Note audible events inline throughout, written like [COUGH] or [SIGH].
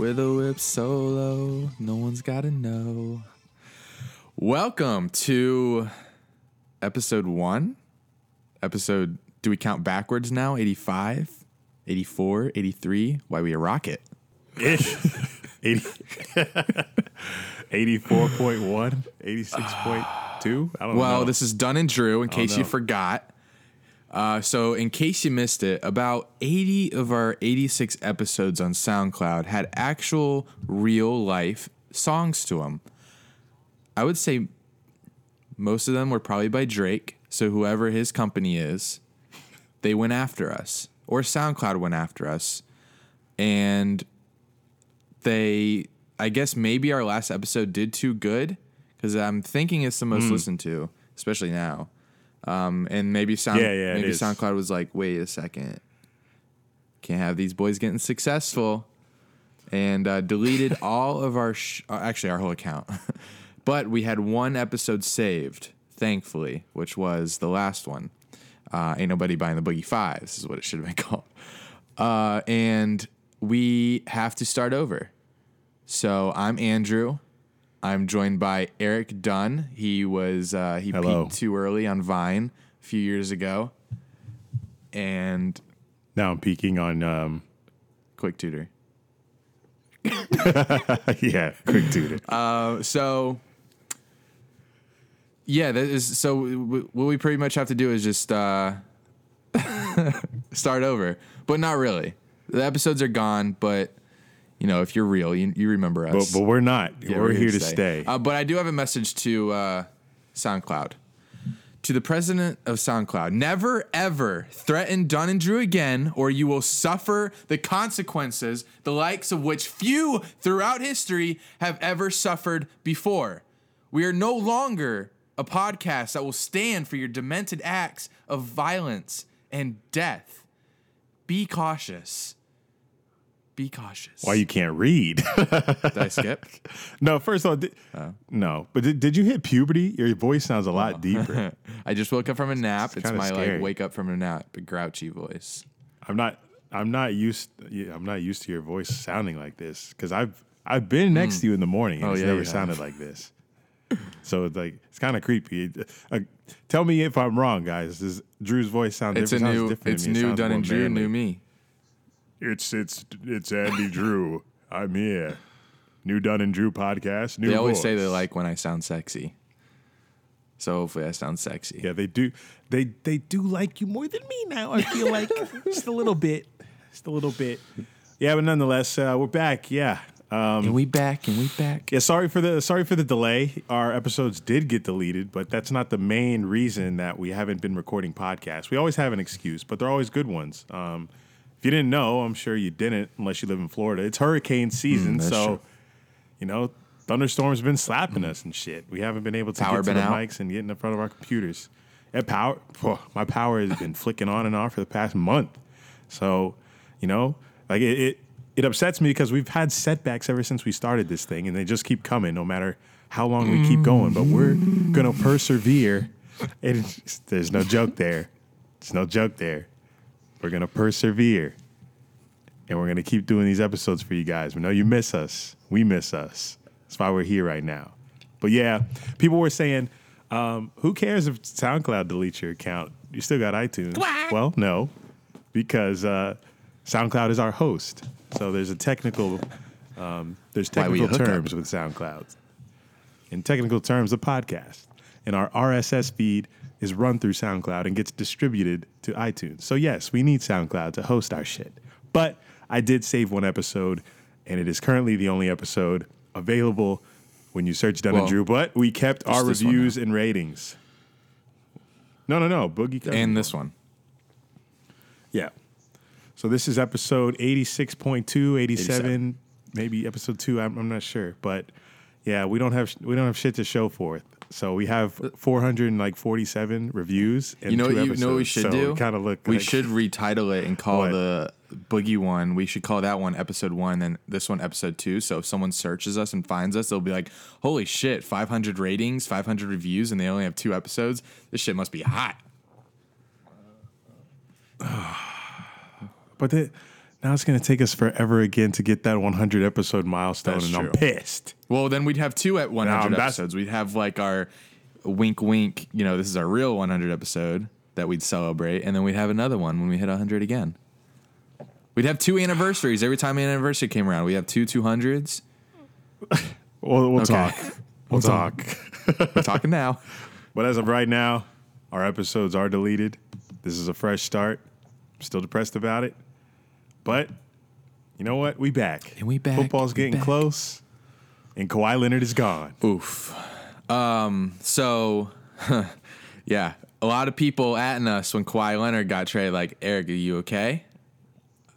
With a whip solo, no one's gotta know. Welcome to episode one. Episode, do we count backwards now? 85, 84, 83? Why we a rocket? [LAUGHS] 80, [LAUGHS] 84.1, 86.2. I don't know. Well, know. this is Dunn and Drew, in case you forgot. Uh, so, in case you missed it, about 80 of our 86 episodes on SoundCloud had actual real life songs to them. I would say most of them were probably by Drake. So, whoever his company is, they went after us, or SoundCloud went after us. And they, I guess maybe our last episode did too good because I'm thinking it's the most Hmm. listened to, especially now. Um, and maybe Sound, Yeah, yeah, maybe. SoundCloud was like, wait a second, can't have these boys getting successful, and uh, deleted [LAUGHS] all of our, sh- uh, actually our whole account, [LAUGHS] but we had one episode saved, thankfully, which was the last one. Uh, Ain't nobody buying the Boogie Fives is what it should have been [LAUGHS] called, uh, and we have to start over. So I'm Andrew. I'm joined by Eric Dunn. He was uh, he Hello. peaked too early on Vine a few years ago, and now I'm peeking on, um, Quick Tutor. [LAUGHS] yeah, quick tutor. Uh, so yeah, that is so. w- What we pretty much have to do is just uh, [LAUGHS] start over, but not really. The episodes are gone, but you know, if you're real, you, you remember us. but we're not. Yeah, we're, here to stay. Uh, but I do have a message to uh, SoundCloud. To the president of SoundCloud, never ever threaten Dunn and Drew again, or you will suffer the consequences, the likes of which few throughout history have ever suffered before. We are no longer a podcast that will stand for your demented acts of violence and death. Be cautious. Be cautious. Why you can't read? [LAUGHS] Did I skip? no, first of all, did, Oh. no. But did, did you hit puberty? Your voice sounds a lot deeper. [LAUGHS] I just woke up from a nap. It's, kinda my scary. like wake up from a nap, a grouchy voice. I'm not. I'm not used. I'm not used to your voice sounding like this because I've I've been next to you in the morning and Oh, it's yeah, never have. sounded like this. So it's like it's kind of creepy. Uh, tell me if I'm wrong, guys. Does Drew's voice sound It's a different? Sounds new, it's me. It new Dunn and Drew, new me. It's it's it's Andy [LAUGHS] Drew. I'm here. New Dunn and Drew podcast. New They always say they like when I sound sexy. So hopefully I sound sexy. Yeah, they do. They they do like you more than me now. I feel [LAUGHS] like just a little bit, just a little bit. Yeah, but nonetheless, uh, we're back. Yeah. Um, And we back, and we back. Yeah, sorry for the sorry for the delay. Our episodes did get deleted, but that's not the main reason that we haven't been recording podcasts. We always have an excuse, but they're always good ones. Um, if you didn't know, I'm sure you didn't, unless you live in Florida. It's hurricane season, mm, that's so true. you know thunderstorms been slapping us and shit. We haven't been able to Power get to the out? mics and get in front of our computers. Yeah, power. phew, my power has been flicking on and off for the past month. So, you know, like it, it, it upsets me because we've had setbacks ever since we started this thing, and they just keep coming, no matter how long we keep going. But we're gonna persevere. [LAUGHS] There's no joke there. There's no joke there. We're gonna persevere, and we're gonna keep doing these episodes for you guys. We know you miss us. We miss us. That's why we're here right now. But yeah, people were saying, um, "Who cares if SoundCloud deletes your account? You still got iTunes." Well, no, because uh, SoundCloud is our host. So there's a technical, um, there's technical terms with SoundCloud. In technical terms, a podcast and our RSS feed is run through SoundCloud and gets distributed to iTunes. So yes, we need SoundCloud to host our shit. But I did save one episode, and it is currently the only episode available when you search Dunn Well, and Drew. But we kept our reviews and ratings. No, no, no, Boogie. And this one. Yeah. So this is episode 86.2, 87, maybe episode two. I'm, I'm not sure. But Yeah, we don't have we don't have shit to show for it. So we have 447 reviews. And You know, two you know what we should so do. Kind of look. We like- should retitle it and call What? the boogie one. We should call that one episode one, and this one episode two. So if someone searches us and finds us, they'll be like, "Holy shit! 500 ratings, 500 reviews, and they only have two episodes. This shit must be hot." [SIGHS] But the, now it's going to take us forever again to get that 100 episode milestone, That's and I'm pissed. Well, then we'd have two at 100 that's- episodes. We'd have like our wink, wink. You know, this is our real 100 episode that we'd celebrate, and then we'd have another one when we hit 100 again. We'd have two anniversaries every time an anniversary came around. We have two 200s. [LAUGHS] We'll, we'll Okay. talk. We'll talk. [LAUGHS] We're talking now. But as of right now, our episodes are deleted. This is a fresh start. I'm still depressed about it. But you know what? We back. And we back. Football's getting back. close. And Kawhi Leonard is gone. Oof. Um. So, [LAUGHS] yeah, a lot of people atting us when Kawhi Leonard got traded. Like, Eric, are you okay?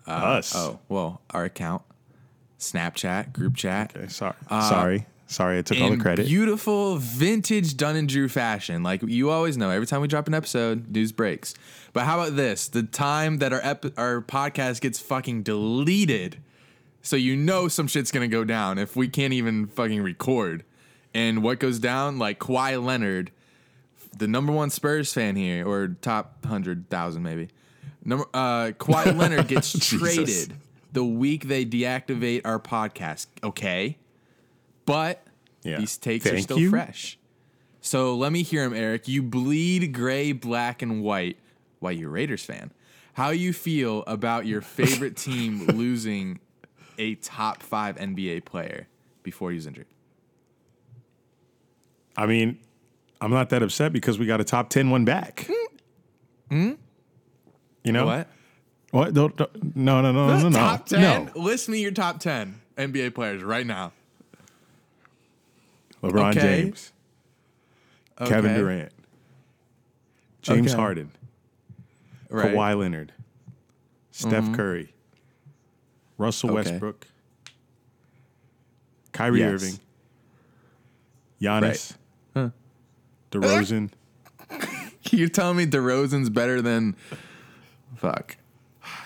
Us. Oh, well, our account, Snapchat, group chat. Okay, sorry. sorry. Sorry, I took all the credit. beautiful vintage Dunn and Drew fashion. Like you always know, every time we drop an episode, news breaks. But how about this? The time that our ep- our podcast gets fucking deleted, so you know some shit's gonna go down if we can't even fucking record. And what goes down? Like Kawhi Leonard, the number one Spurs fan here, or top hundred thousand maybe. Number uh, Kawhi [LAUGHS] Leonard gets traded the week they deactivate our podcast. Okay, but Yeah. these takes are still you. fresh. So let me hear him, Eric. You bleed gray, black, and white. Why you a Raiders fan? How you feel about your favorite [LAUGHS] team losing a top five NBA player before he was injured? I mean, I'm not that upset because we got a top 10 one back. Hmm. Hmm? You know? What? What? Don't- don't- No, no, no, no, no, no. [LAUGHS] top ten? No. List me your top ten NBA players right now. LeBron Okay. James, Kevin Durant, James Okay. Harden, Right. Mm-hmm. Kawhi Leonard, Steph Curry, Russell Okay. Westbrook, Kyrie Yes. Irving, Giannis, DeRozan. [LAUGHS] You're telling me DeRozan's better than? Fuck.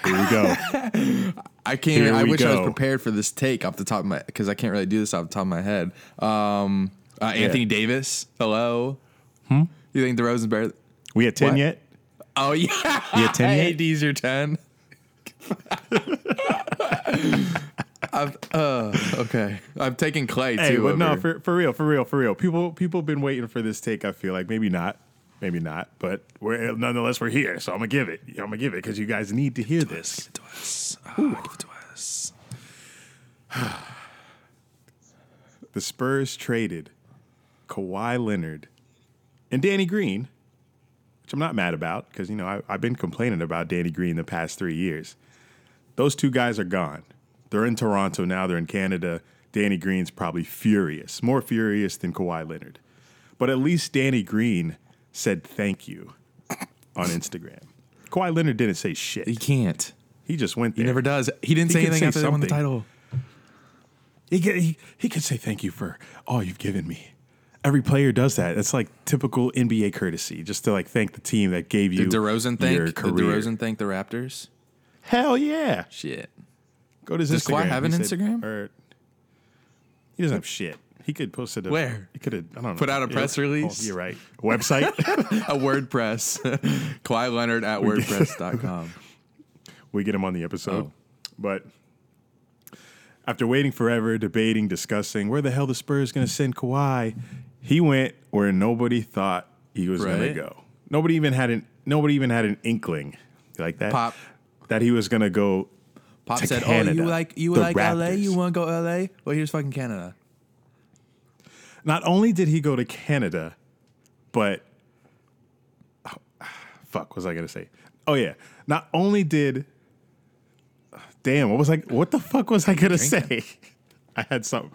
Here we go. [LAUGHS] I can't. Here I wish I was prepared for this take off the top of my because I can't really do this off the top of my head. Um, uh, Anthony Davis. Hello. Hmm? You think DeRozan's better? We at 10 What? yet? Oh yeah. You at 10 [LAUGHS] yet? AD's your ten. [LAUGHS] I've, uh, okay. I'm taking Clay Hey, too. but no, for, for real, for real, for real. People people been waiting for this take. I feel like maybe not, maybe not, but we're nonetheless we're here. So I'm gonna give it. I'm gonna give it because you guys need to hear this. to us. Oh, give it to us. Ah, [SIGHS] the Spurs traded Kawhi Leonard and Danny Green, which I'm not mad about because you know I, I've been complaining about Danny Green the past three years. Those two guys are gone. They're in Toronto now. They're in Canada. Danny Green's probably furious, more furious than Kawhi Leonard. But at least Danny Green said thank you on Instagram. Kawhi Leonard didn't say shit. He can't. He just went He never does. He didn't He say anything say after they won the something. title. He, could- he, he could say thank you for all you've given me. Every player does that. That's like typical NBA courtesy, just to like thank the team that gave you Did DeRozan thank? your Did career. DeRozan thank the Raptors? Hell yeah! Shit. Go to his Does Instagram. Kawhi have He an Instagram? or- he doesn't have shit. He could post it. a- Where? He could have. I don't know. Put out a Yeah. press oh, release? Oh, you're right. Website. [LAUGHS] a WordPress. [LAUGHS] Kawhi Leonard at WordPress.com. [LAUGHS] we get him on the episode. Oh. But after waiting forever, debating, discussing where the hell the Spurs going to send Kawhi, he went where nobody thought he was going to go. Nobody even had an nobody even had an inkling like that. Pop. that he was going to go. Pop To said, "Oh, you like you like LA? You want to go LA? Well, here's fucking Canada." Not only did he go to Canada, but oh, [SIGHS] fuck, was I going to say? Oh yeah, not only did damn, what was I? What the fuck was I going to say? [LAUGHS] I had something.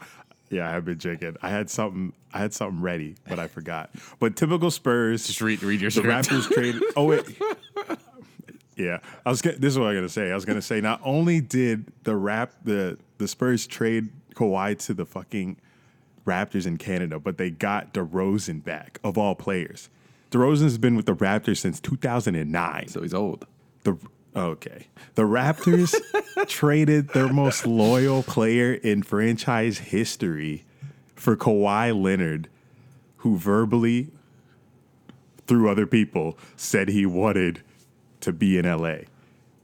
Yeah, I have been drinking. I had something. I had something ready, but I forgot. But typical Spurs. Just read read your the script. Raptors traded. [LAUGHS] Oh wait. Yeah, I was. This is what I'm gonna say. I was gonna say not only did the rap the the Spurs trade Kawhi to the fucking Raptors in Canada, but they got DeRozan back of all players. DeRozan's been with the Raptors since 2009. So he's old. The okay, the Raptors [LAUGHS] traded their most loyal player in franchise history for Kawhi Leonard, who verbally, through other people, said he wanted to be in LA.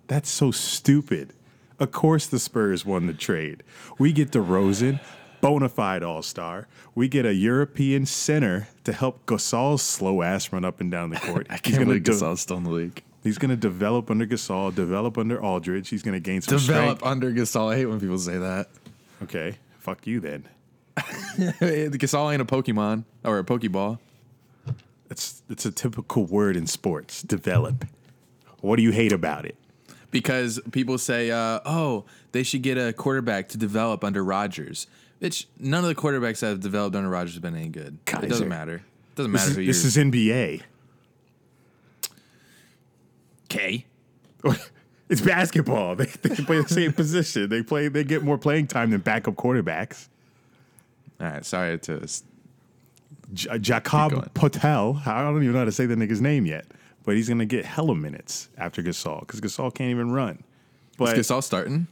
That's so stupid. Of course, the Spurs won the trade. We get DeRozan, bona fide All Star. We get a European center to help Gasol's slow ass run up and down the court. [LAUGHS] I He's can't believe de- Gasol's still in the league. He's going to develop under Gasol, develop under Aldridge. He's going to gain some Develop strength. under Gasol. I hate when people say that. Okay, fuck you then. [LAUGHS] Gasol ain't a Pokemon or a Pokeball. It's it's a typical word in sports. Develop. What do you hate about it? because people say, uh, "Oh, they should get a quarterback to develop under Rodgers." Which none of the quarterbacks that have developed under Rodgers have been any good. Kaiser. It doesn't matter. It doesn't This matter is, who this you're. is NBA. K. [LAUGHS] It's basketball. They, they play the same position. They play. They get more playing time than backup quarterbacks. All right, sorry to. J- uh, going. Jakob Patel. I don't even know how to say the nigga's name yet, but he's gonna get hella minutes after Gasol because Gasol can't even run. Is Gasol starting?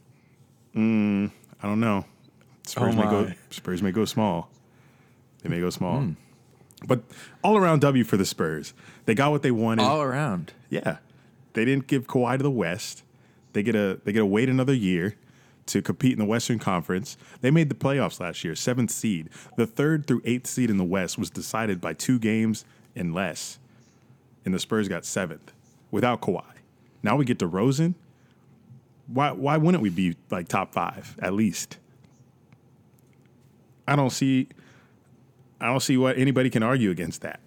Mm, I don't know. Spurs Oh may go. Spurs may go small. They may go small. Hmm. But all around W for the Spurs. They got what they wanted. All around. yeah, they didn't give Kawhi to the West. They get a they get to wait another year to compete in the Western Conference. They made the playoffs last year, seventh seed. The third through eighth seed in the West was decided by two games and less, and the Spurs got seventh without Kawhi. Now we get DeRozan. Why why wouldn't we be like top five at least? I don't see I don't see what anybody can argue against that.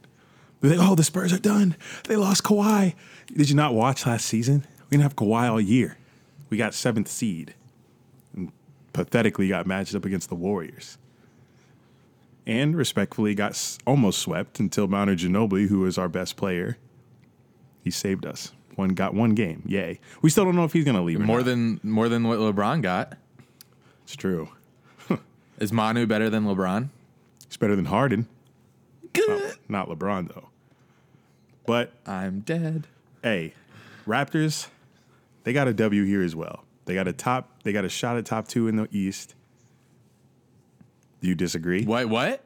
They're like, oh, the Spurs are done. They lost Kawhi. Did you not watch last season? We didn't have Kawhi all year. We got seventh seed. And pathetically got matched up against the Warriors. And respectfully got s- almost swept until Manu Ginobili, who is our best player, he saved us. One got one game. Yay. We still don't know if he's gonna leave. or More than more than what LeBron got. it's true. Is Manu better than LeBron? He's better than Harden. Good. not LeBron though. But I'm dead. hey, Raptors, they got a W here as well. They got a top. They got a shot at top two in the East. Do you disagree? What? What?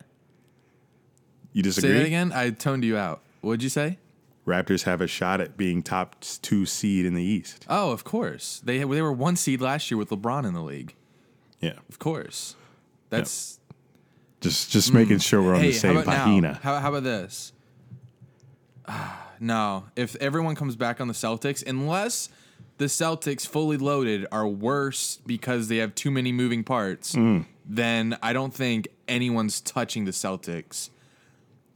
You disagree? Say that again. I toned you out. What'd you say? Raptors have a shot at being top two seed in the East. Oh, of course. They they were one seed last year with LeBron in the league. Yeah, Of course. That's just just making sure we're on hey. the same how about. How, how about this? Ah, no, if everyone comes back on the Celtics, unless the Celtics fully loaded are worse because they have too many moving parts, Mm. then I don't think anyone's touching the Celtics.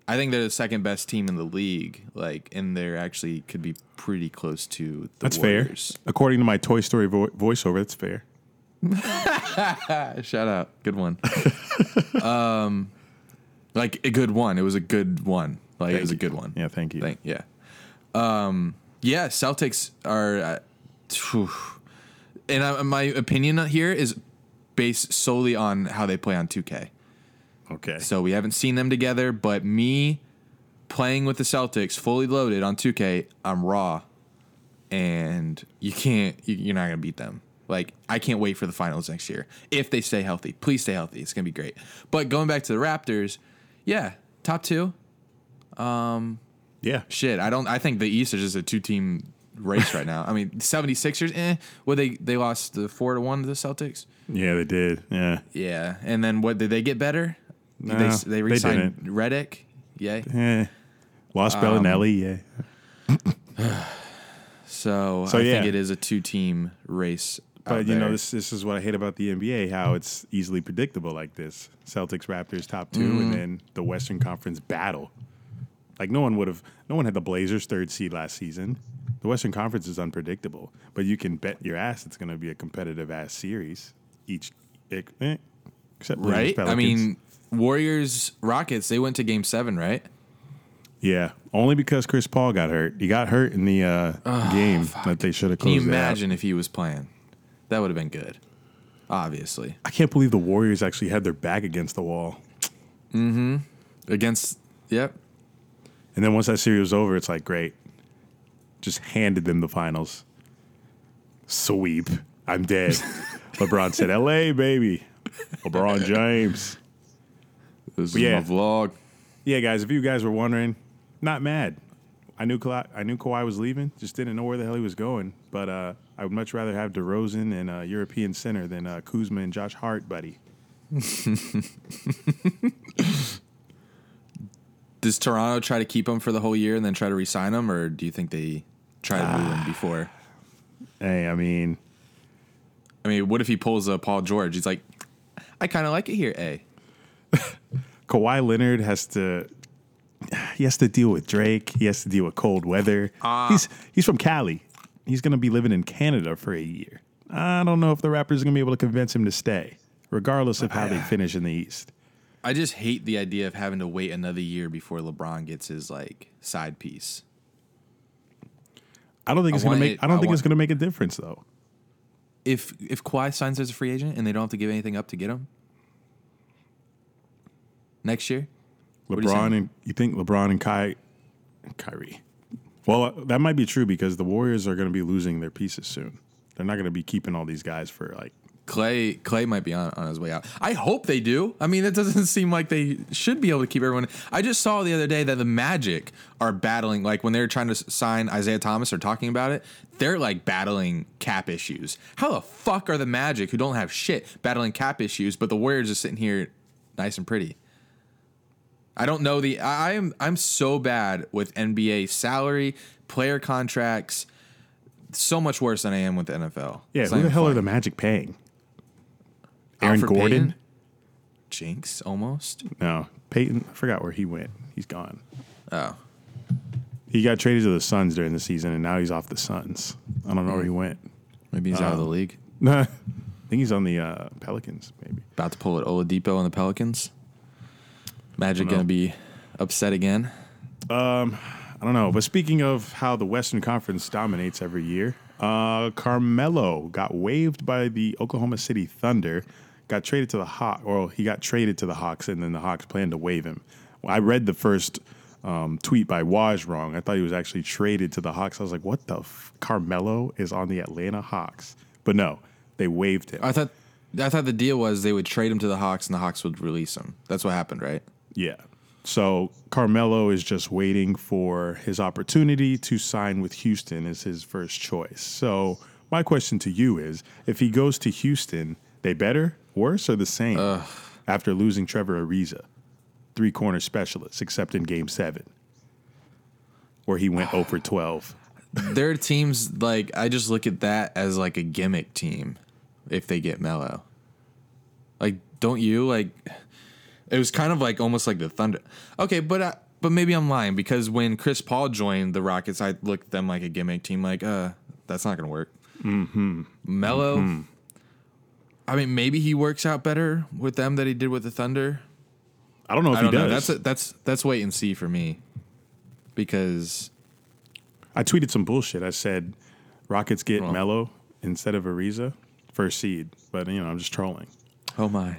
I think they're the second best team in the league, like, and they're actually could be pretty close to the That's Warriors. fair. According to my Toy Story vo- voiceover, that's fair. [LAUGHS] Shout out, good one. [LAUGHS] um, like a good one. It was a good one. Like it was a good one. Yeah, thank you. Thank yeah. Um, yeah, Celtics are. Uh, phew. and uh, my opinion here is based solely on how they play on 2K. Okay. So we haven't seen them together, but me playing with the Celtics fully loaded on 2K, I'm raw, and you can't. You're not gonna beat them. Like I can't wait for the finals next year if they stay healthy. Please stay healthy. It's gonna be great. But going back to the Raptors, yeah, top two. yeah. Shit, I don't. I think the East is just a two team race right now. I mean, 76ers, eh? Well, they they lost the four to one to the Celtics. Yeah, they did. Yeah. Yeah, and then what did they get better? No, they they they re-signed Reddick. Yay. Eh. Lost Um, Belinelli. Yeah. [SIGHS] So, So, I yeah. think it is a two team race. But you know, this this is what I hate about the NBA, how it's easily predictable like this. Celtics Raptors top 2 and then the Western Conference battle. Like no one would have no one had the Blazers third seed last season. The Western Conference is unpredictable. But you can bet your ass it's gonna be a competitive ass series. Each eh, except Blazers, right? I mean, Warriors Rockets. They went to Game Seven, right? Yeah. Only because Chris Paul got hurt. He got hurt in the uh, game that they should have Can you imagine if he was playing? That would have been good. Obviously, I can't believe the Warriors actually had their back against the wall. Mm-hmm. Against yep. And then once that series was over, it's like great. Just handed them the finals. Sweep. I'm dead. [LAUGHS] LeBron said, "L.A. baby." LeBron James. This is yeah. my vlog. Yeah, guys. If you guys were wondering, not mad. I knew Kawhi, I knew Kawhi was leaving. Just didn't know where the hell he was going. But uh, I would much rather have DeRozan and a European center than uh, Kuzma and Josh Hart, buddy. [LAUGHS] Does Toronto try to keep him for the whole year and then try to re-sign him, or do you think they try to move him before? Hey, I mean, I mean, what if he pulls a Paul George? He's like, I kind of like it here, A. [LAUGHS] Kawhi Leonard has to he has to deal with Drake. He has to deal with cold weather. Ah. he's he's from Cali. He's gonna be living in Canada for a year. I don't know if the Raptors are gonna be able to convince him to stay, regardless of how they [SIGHS] finish in the East. I just hate the idea of having to wait another year before LeBron gets his like side piece. I don't think I it's gonna make. it- I don't I think it's gonna make a difference though. If if Kawhi signs as a free agent and they don't have to give anything up to get him next year, You LeBron and you think LeBron and Ky, Kyrie. Well, uh, that might be true because the Warriors are going to be losing their pieces soon. They're not going to be keeping all these guys for like. Clay Clay might be on, on his way out. I hope they do. I mean, it doesn't [LAUGHS] seem like they should be able to keep everyone. I just saw the other day that the Magic are battling, like when they were trying to sign Isaiah Thomas or talking about it, they're like battling cap issues. How the fuck are the Magic, who don't have shit, battling cap issues, but the Warriors are sitting here nice and pretty? I don't know the. I I am I'm so bad with NBA salary, player contracts, so much worse than I am with the NFL. Yeah, who the hell are the Magic paying? Aaron Alfred Gordon? Payton? Jinx, almost. No, Peyton. I forgot where he went. He's gone. Oh, He got traded to the Suns during the season, and now he's off the Suns. I don't know where he went. maybe he's out of the league. [LAUGHS] I think he's on the uh, Pelicans. Maybe. About to pull it Oladipo on the Pelicans. Magic gonna be upset again. I don't know. But speaking of how the Western Conference dominates every year, uh, Carmelo got waived by the Oklahoma City Thunder, got traded to the Hawks, or he got traded to the Hawks, and then the Hawks planned to waive him. Well, I read the first um, tweet by Woj wrong. I thought he was actually traded to the Hawks. I was like, what the? F- Carmelo is on the Atlanta Hawks. But no, they waived him. I thought I thought the deal was they would trade him to the Hawks and the Hawks would release him. That's what happened, right? Yeah. So Carmelo is just waiting for his opportunity to sign with Houston as his first choice. So my question to you is if he goes to Houston, they better, worse, or the same after losing Trevor Ariza, three corner specialist, except in game seven, where he went 0 for 12. [SIGHS] Their teams like I just look at that as like a gimmick team if they get Melo. Like, don't you like? It was kind of like almost like the Thunder. Okay, but uh, but maybe I'm lying because when Chris Paul joined the Rockets, I looked at them like a gimmick team. Like, uh, that's not gonna work. Mm-hmm. Melo. I mean, maybe he works out better with them than he did with the Thunder. I don't know if I don't he know. does. That's a, that's that's wait and see for me. Because I tweeted some bullshit. I said Rockets get Well. Melo instead of Ariza, first seed. But, you know, I'm just trolling. oh my,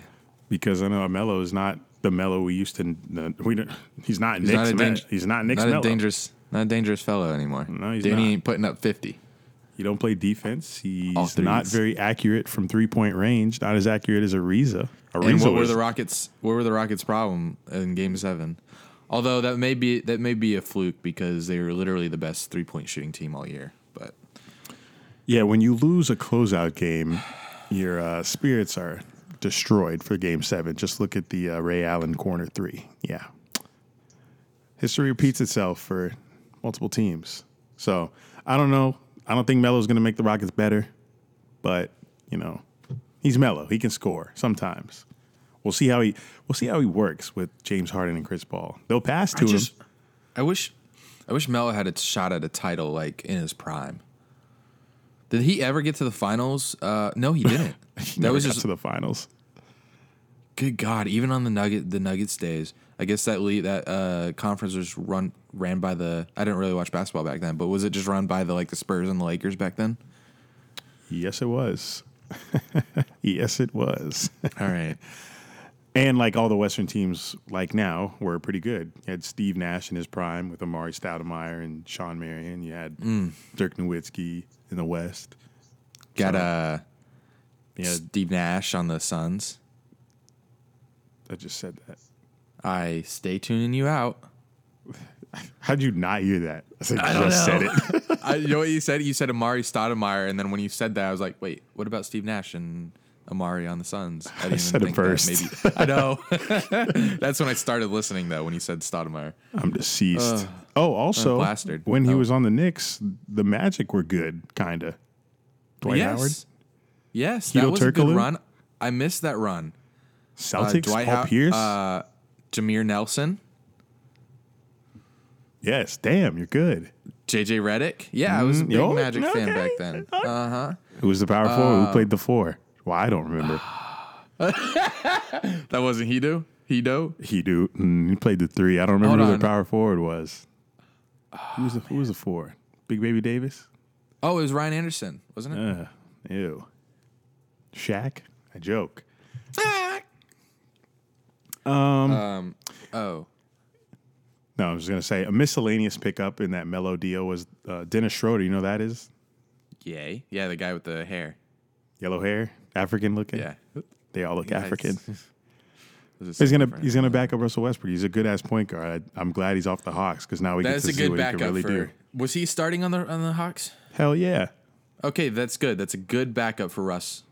because I know Melo is not the Melo we used to. We don't, he's not He's Nick's. not a he's not Nick's not Melo. a dangerous, not a dangerous fellow anymore. No, he's Danny not. ain't putting up fifty. He don't play defense. He's not very accurate from three point range. Not as accurate as Ariza. Ariza And what were the Rockets? What were the Rockets' problem in Game Seven? Although that may be that may be a fluke because they were literally the best three point shooting team all year. But yeah. When you lose a closeout game, your uh, spirits are destroyed for Game Seven. Just look at the uh, Ray Allen corner three. Yeah, history repeats itself for multiple teams. So I don't know. I don't think Melo's going to make the Rockets better, but you know, he's Melo. He can score sometimes. We'll see how he we'll see how he works with James Harden and Chris Paul. They'll pass to I just, him. I wish, I wish Melo had a shot at a title like in his prime. Did he ever get to the finals? Uh, no, he [LAUGHS] didn't. He that never was just to the finals. Good God! Even on the Nugget, the Nuggets days, I guess that league, that uh, conference was run ran by the. I didn't really watch basketball back then, but was it just run by the like the Spurs and the Lakers back then? Yes, it was. [LAUGHS] yes, it was. All right. [LAUGHS] And like all the Western teams, like now, were pretty good. You had Steve Nash in his prime with Amar'e Stoudemire and Shawn Marion. You had Mm. Dirk Nowitzki in the West. Got uh, You had, Steve Nash on the Suns. I just said that. I stay tuning you out. [LAUGHS] How'd you not hear that? I, said, I just said it. [LAUGHS] I, you know what you said? You said Amar'e Stoudemire, and then when you said that, I was like, wait, what about Steve Nash and Amar'e on the Suns? I, [LAUGHS] didn't said it think that. first. Maybe I know. That's when I started listening, though. When you said Stoudemire, I'm deceased. Oh, also, plastered. when he Oh. was on the Knicks, the Magic were good, kind of. Dwight yes, Howard, yes, Hedo that was a good run. I missed that run. Uh, Celtics, Dwight Paul Pierce. uh, Jameer Nelson, yes, damn, you're good. JJ Redick. Yeah, I was a big yo, Magic fan okay. back then. Uh huh. Who was the power forward? Who played the four? Well, I don't remember. [SIGHS] That wasn't Hedo. Hedo. He do. Mm, he played the three. I don't remember Hold who on. the power forward was. Who was the Who was the four? Big Baby Davis. Oh, it was Ryan Anderson, wasn't it? Uh, ew. Shaq. I joke. Um, Oh, No, I was gonna say a miscellaneous pickup in that Melo deal was uh, Dennis Schroeder. You know who that is yay! Yeah, the guy with the hair. yellow hair, African looking. Yeah, they all look Yeah, African. it's- [LAUGHS] He's gonna he's gonna back up Russell Westbrook. He's a good ass point guard. I, I'm glad he's off the Hawks because now we That's get a to see good what he can backup really for. do. Was he starting on the on the Hawks? Hell yeah. Okay, that's good. That's a good backup for Russ.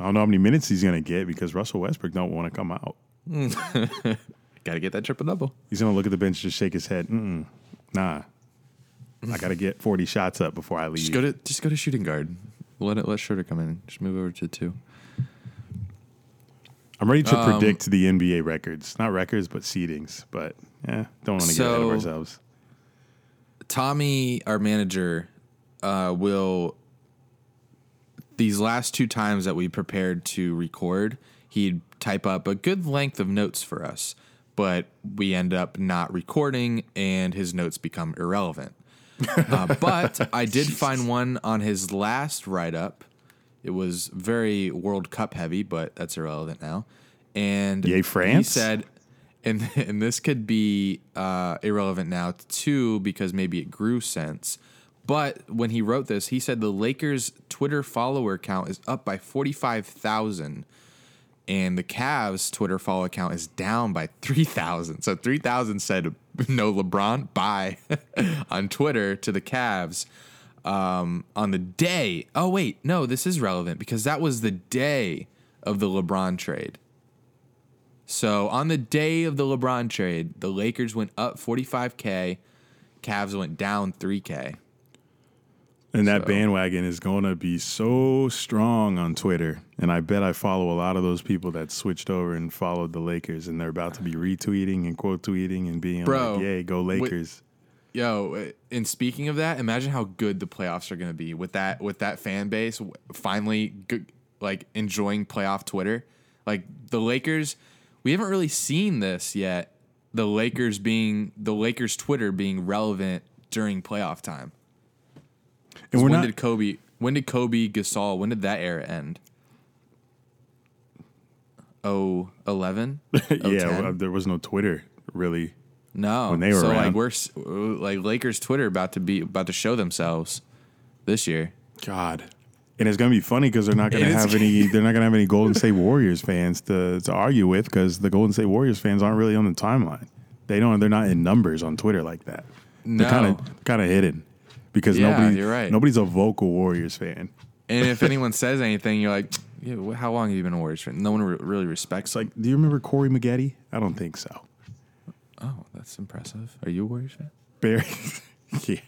I don't know how many minutes he's gonna get because Russell Westbrook don't want to come out. [LAUGHS] Got to get that triple double. He's gonna look at the bench, just shake his head. Mm-mm, nah, I gotta get 40 shots up before I leave. Just go to just go to shooting guard. Let it let Schroeder come in. Just move over to two. I'm ready to Um, predict the NBA records, not records, but seedings. But yeah, don't want to get ahead of ourselves. Tommy, our manager, uh, will these last two times that we prepared to record, he'd type up a good length of notes for us, but we end up not recording, and his notes become irrelevant. [LAUGHS] uh, but I did find one on his last write up. It was very World Cup heavy, but that's irrelevant now. And Yay, he said, and [LAUGHS] and this could be uh, irrelevant now too because maybe it grew since. But when he wrote this, he said the Lakers' Twitter follower count is up by forty five thousand, and the Cavs' Twitter follow count is down by three thousand. So three thousand said no LeBron bye [LAUGHS] on Twitter to the Cavs um, on the day. Oh wait, no, this is relevant because that was the day of the LeBron trade. So on the day of the LeBron trade, the Lakers went up 45k, Cavs went down 3k. And that So- bandwagon is going to be so strong on Twitter. And I bet I follow a lot of those people that switched over and followed the Lakers, and they're about to be retweeting and quote tweeting and being Bro, like, "Yay, go Lakers!" Yo, eh, and speaking of that, imagine how good the playoffs are going to be with that with that fan base finally g- like enjoying playoff Twitter. Like the Lakers, we haven't really seen this yet. The Lakers being the Lakers Twitter being relevant during playoff time. and when not. did Kobe? When did Kobe Gasol? When did that era end? Oh, 11? [LAUGHS] yeah, oh well, there was no Twitter really. No, when they were so like around. we're like Lakers Twitter about to be about to show themselves this year. God. And it's gonna be funny because they're not gonna have any. They're not gonna have any Golden State Warriors fans to to argue with because the Golden State Warriors fans aren't really on the timeline. They don't. They're not in numbers on Twitter like that. They're No. kind of kind of hidden because Yeah, nobody. you're right. Nobody's a vocal Warriors fan. And if [LAUGHS] anyone says anything, you're like, yeah, how long have you been a Warriors fan? No one re- really respects. Like, do you remember Corey Maggette? I don't think so. Oh, that's impressive. Are you a Warriors fan? Barry. [LAUGHS] yeah.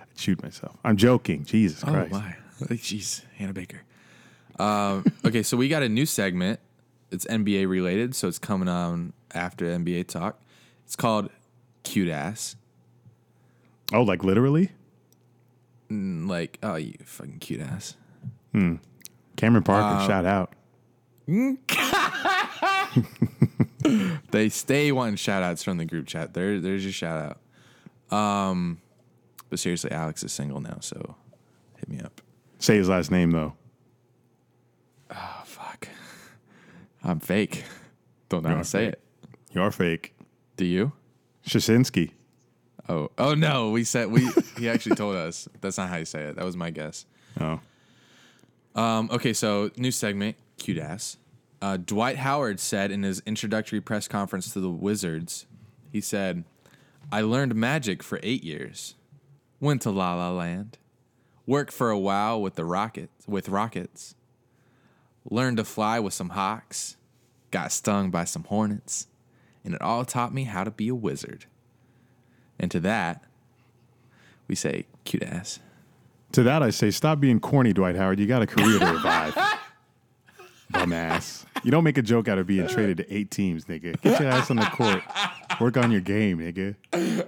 I'd shoot myself. I'm joking. Jesus Oh Christ. my, [LAUGHS] jeez, Hannah Baker. Um, okay, so we got a new segment. It's NBA related, so it's coming on after NBA talk. It's called "Cute Ass." Oh, like literally? Mm, Like, oh, you fucking cute ass. Hmm. Cameron Parker, Uh, shout out. [LAUGHS] They stay wanting shout outs from the group chat. There, there's your shout out. Um, but seriously, Alex is single now, so hit me up. Say his last name though. Oh fuck. I'm fake. Don't know how to say fake. it. You're fake. Do you? Shasinski. Oh, oh no. We said we. he actually told us that's not how you say it. That was my guess. Oh. Um, okay, so new segment, cute ass. Uh, Dwight Howard said in his introductory press conference to the Wizards, he said, "I learned magic for eight years, went to La La Land, worked for a while with the Rockets, with Rockets, learned to fly with some hawks, got stung by some hornets, and it all taught me how to be a wizard." And to that, we say, "Cute ass." To that I say, stop being corny, Dwight Howard. You got a career to revive. [LAUGHS] Ass. You don't make a joke out of being traded to eight teams, nigga. Get your ass on the court. Work on your game, nigga. You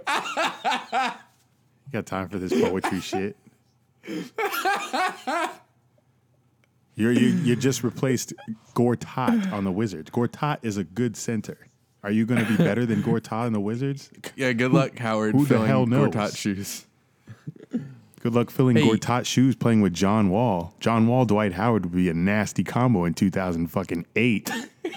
got time for this poetry shit? You're, you you just replaced Gortat on the Wizards. Gortat is a good center. Are you going to be better than Gortat on the Wizards? Yeah, good luck, Howard. who the hell knows? Gortat shoes. Good luck filling Hey. Gortat shoes playing with John Wall. John Wall, Dwight Howard would be a nasty combo in 2000 fucking eight. [LAUGHS]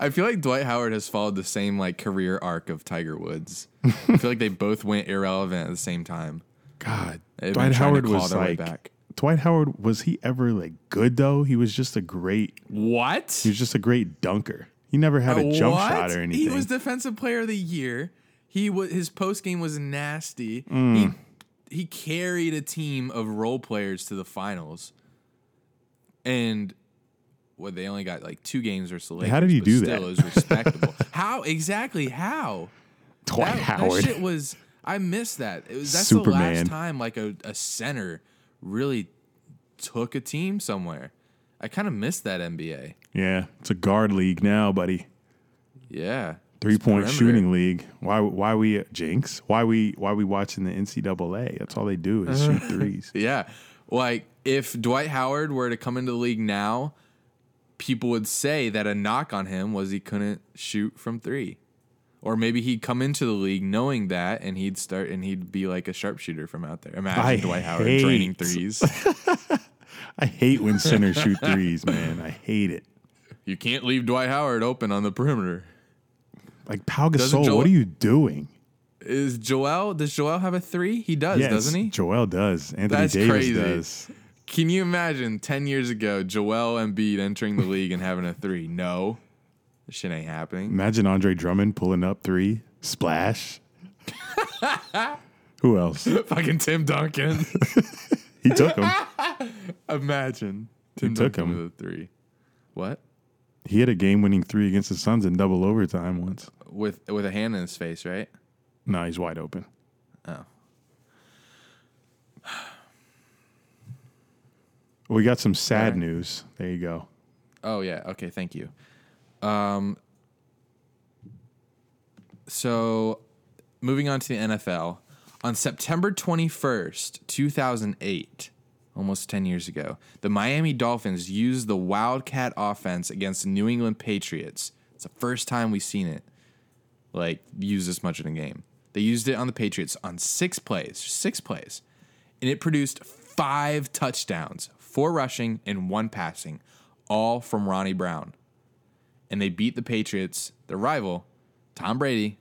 I feel like Dwight Howard has followed the same like career arc of Tiger Woods. I feel like they both went irrelevant at the same time. God, They've Dwight Howard was like back. Dwight Howard was he ever like good though? He was just a great. What? He was just a great dunker. He never had a jump What? shot or anything. He was defensive player of the year. He was his post game was nasty. Mm. He he carried a team of role players to the finals. And what they only got like two games versus the Lakers. How did he do still, that? Was respectable. [LAUGHS] How exactly? How? [LAUGHS] Dwight that, Howard. That shit was. I missed that. It was that's the last time like a, a center really took a team somewhere. I kind of missed that NBA. yeah, it's a guard league now, buddy. Yeah. Three point shooting league. Why? Why we Jinx? Why we? Why we watching the NCAA? That's all they do is [LAUGHS] shoot threes. [LAUGHS] Yeah. Like if Dwight Howard were to come into the league now, people would say that a knock on him was he couldn't shoot from 3. Or maybe he'd come into the league knowing that and he'd start and he'd be like a sharpshooter from out there. Imagine I Dwight Howard hate- draining threes. [LAUGHS] I hate when centers shoot threes, man. I hate it. you can't leave Dwight Howard open on the perimeter. Like Pau Gasol, Joel- what are you doing? Is Joel does Joel have a 3? He does, Yes, doesn't he? Joel does. Anthony That's Davis crazy. does. Can you imagine 10 years ago Joel and Embiid entering the league and having a 3? No. This shit ain't happening. Imagine Andre Drummond pulling up three, splash. [LAUGHS] Who else? Fucking Tim Duncan. [LAUGHS] He took him. [LAUGHS] Imagine. Tim took Duncan him. with a three. What? He had a game-winning three against the Suns in double overtime once. With with a hand in his face, right? No, he's wide open. Oh. We got some sad Alright. news. There you go. Oh yeah. Okay. Thank you. Um. So, moving on to the NFL, on September twenty first, two thousand eight, almost ten years ago, the Miami Dolphins used the Wildcat offense against the New England Patriots. It's the first time we've seen it, like used this much in a game. They used it on the Patriots on six plays, six plays, and it produced five touchdowns, four rushing and one passing, all from Ronnie Brown. And they beat the Patriots, their rival, Tom Brady,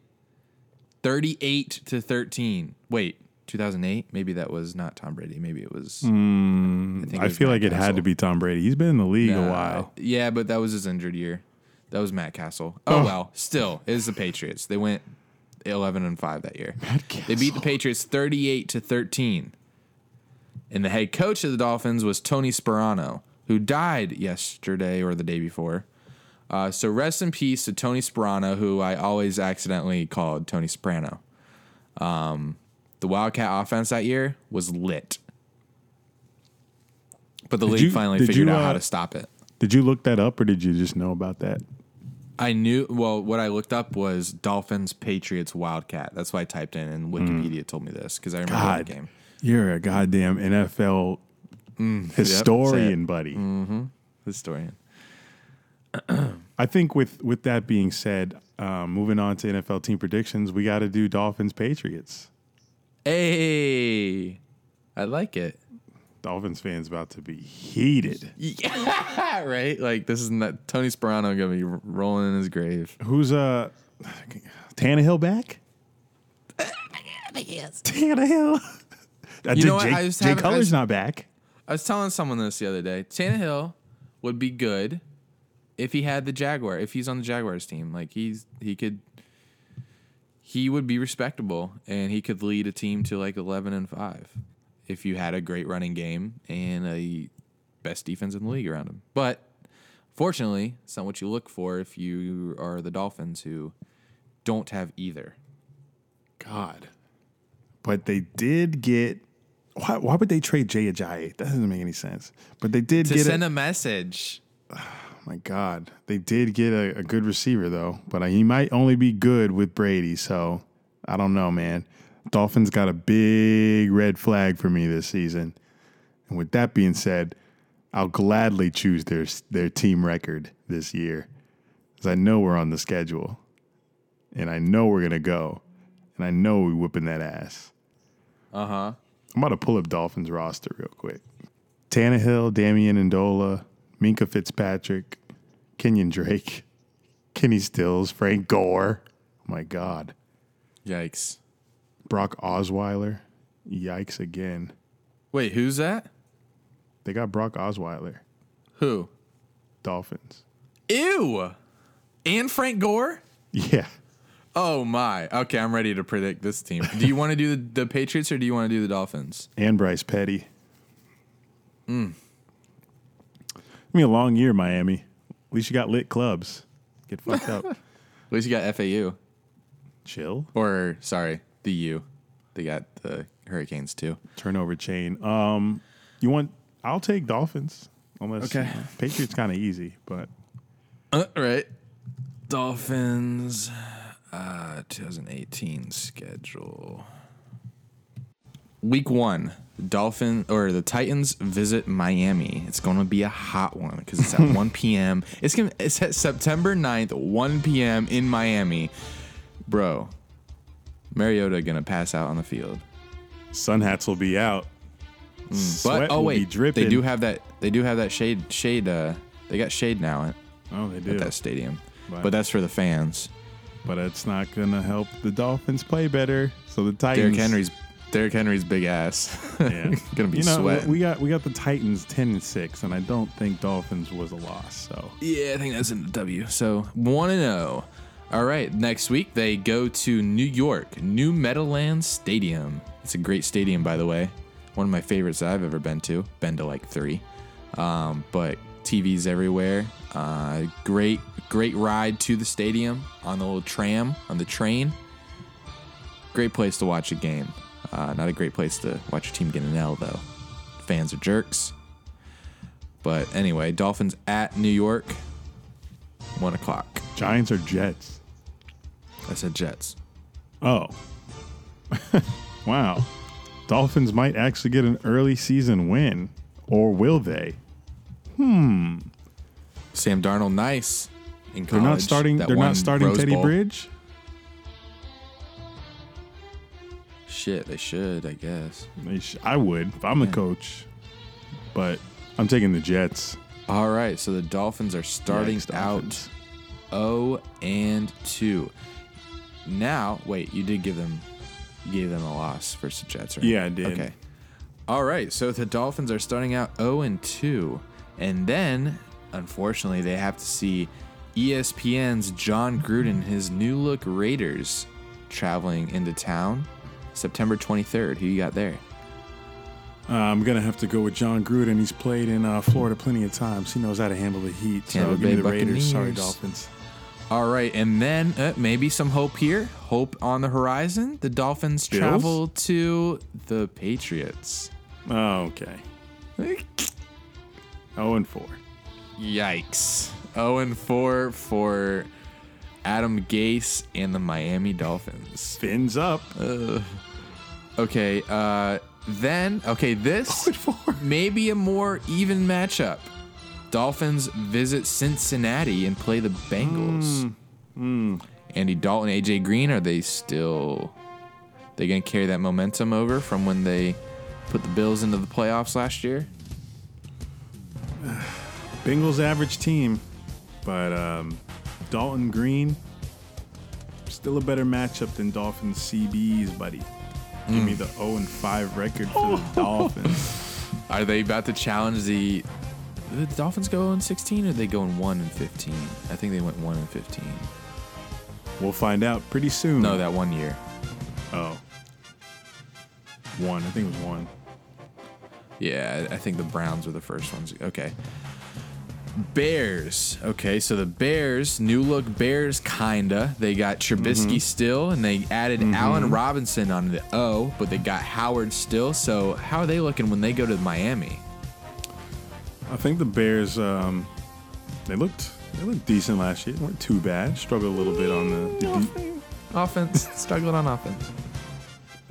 38 to 13. Wait, 2008? Maybe that was not Tom Brady. Maybe it was. I, think Hmm, I was feel Matt like it had to be Tom Brady. He's been in the league a while. Yeah, but that was his injured year. That was Matt Cassel. Oh, well, still, it is the Patriots. They went 11 and 5 that year. They beat the Patriots 38 to 13. And the head coach of the Dolphins was Tony Sparano, who died yesterday or the day before. Uh, so rest in peace to Tony Sparano, who I always accidentally called Tony Soprano. Um, the Wildcat offense that year was lit. But the Did league you- finally figured you, out how uh, to stop it. Did you look that up or did you just know about that? I knew. Well, what I looked up was Dolphins, Patriots, Wildcat. That's why I typed in, and Wikipedia told me this because I remember God, the game. you're a goddamn NFL Mm, historian, buddy. Historian. [CLEARS THROAT] I think with with that being said, um, moving on to NFL team predictions, we got to do Dolphins Patriots. Hey, I like it. Dolphins fans about to be heated. Yeah, [LAUGHS] right. Like this is not Tony Sparano gonna be rolling in his grave. Who's uh Tannehill back? Tannehill. [LAUGHS] Uh, You know what? Jay, I just Jay haven't- I Cutler's not back. I was telling someone this the other day. Tannehill would be good if he had the Jaguar. If he's on the Jaguars team, like he's he could, he would be respectable and he could lead a team to like eleven and five if you had a great running game and a best defense in the league around him. But fortunately, it's not what you look for if you are the Dolphins who don't have either. God. But they did get. Why, why would they trade Jay Ajayi? That doesn't make any sense. But they did To get. send a, a message. [SIGHS] my God, they did get a, a good receiver though. But he might only be good with Brady. So I don't know, man. Dolphins got a big red flag for me this season. And with that being said, I'll gladly choose their their team record this year, because I know we're on the schedule, and I know we're gonna go, and I know we're whipping that ass. Uh huh. I'm about to pull up Dolphins roster real quick. Tannehill, Danny Amendola, Minkah Fitzpatrick, Kenyon Drake, Kenny Stills, Frank Gore. Oh my God. Yikes. Brock Osweiler. Yikes again. Wait, who's that? They got Brock Osweiler. Who? Dolphins. Ew. And Frank Gore? Yeah. Oh my. Okay, I'm ready to predict this team. Do you want to do the, the Patriots or do you want to do the Dolphins? And Bryce Petty. Mm. I mean, a long year, Miami. At least you got lit clubs. Get fucked up. [LAUGHS] At least you got FAU. Chill. Or sorry, the U. They got the Hurricanes too. turnover chain. Um, you want? I'll take Dolphins. Unless Okay. you know, Patriots kind of easy, but Uh, right. Dolphins uh 2018 schedule. Week 1. Dolphin or the Titans visit Miami. It's going to be a hot one because it's at [LAUGHS] 1 p.m. It's going to it's at September 9th, 1 p.m. in Miami. Bro, Mariota going to pass out on the field. sun hats will be out. But Sweat oh will be wait, dripping. they do have that they do have that shade shade uh they got shade now at, Oh, they do. at that stadium. Right. But that's for the fans. but it's not gonna help the Dolphins play better. So the Titans. Derrick Henry's Derrick Henry's big ass. Yeah. [LAUGHS] gonna be you know, sweating. we got we got the Titans ten and six, and I don't think Dolphins was a loss. So yeah, I think that's in the W. So one and zero. All right, next week they go to New York, New Meadowlands Stadium. It's a great stadium, by the way. One of my favorites that I've ever been to. Been to like three, um, but TVs everywhere. Uh, great, great ride to the stadium on the little tram on the train. Great place to watch a game. Uh, not a great place to watch your team get an L though. Fans are jerks. But anyway, Dolphins at New York, one o'clock. Giants or Jets? I said Jets. Oh, [LAUGHS] wow. Dolphins might actually get an early season win, or will they? Hmm. Sam Darnold, nice. In They're not starting. They're not starting Rose Teddy Bowl. Bridge. Shit, they should, I guess. They sh- I would if I'm the coach, but I'm taking the Jets. All right, so the Dolphins are starting out Dolphins. 0 and 2. Now, wait, you did give them you gave them a loss versus the Jets, right? Yeah, I did. Okay. All right, so the Dolphins are starting out 0 and 2. And then, unfortunately, they have to see ESPN's Jon Gruden, his new look Raiders, traveling into town September 23rd. Who you got there? Uh, I'm gonna have to go with Jon Gruden. He's played in uh, Florida plenty of times. He knows how to handle the heat. So Tampa give me Bay the Raiders. Sorry, Dolphins. All right, and then uh, maybe some hope here. Hope on the horizon. The Dolphins Bills? travel to the Patriots. Oh, okay. Oh and four. Yikes. 0 and 4 for Adam Gase and the Miami Dolphins. Fins up. Okay, uh then okay, this [LAUGHS] may be a more even matchup. Dolphins visit Cincinnati and play the Bengals. Hmm. Hmm. Andy Dalton, AJ Green, are they still they gonna carry that momentum over from when they put the Bills into the playoffs last year. [SIGHS] Bengals average team, but um, Dalton Green still a better matchup than Dolphins CBs, buddy. Give me hmm. the 0 and 5 record for the [LAUGHS] Dolphins. Are they about to challenge the? Did the Dolphins go in 16 or they go in 1 and 15? I think they went 1 and 15. We'll find out pretty soon. No, that one year. Oh. One. I think it was one. Yeah, I think the Browns were the first ones. Okay. Bears. Okay, so the Bears, new look Bears, kinda. They got Trubisky mm-hmm. still, and they added mm-hmm. Allen Robinson on the O, but they got Howard still. So how are they looking when they go to Miami? I think the Bears, um, they looked they looked decent last year. They weren't too bad. Struggled a little bit on the, the de- Offense, [LAUGHS] struggling on offense.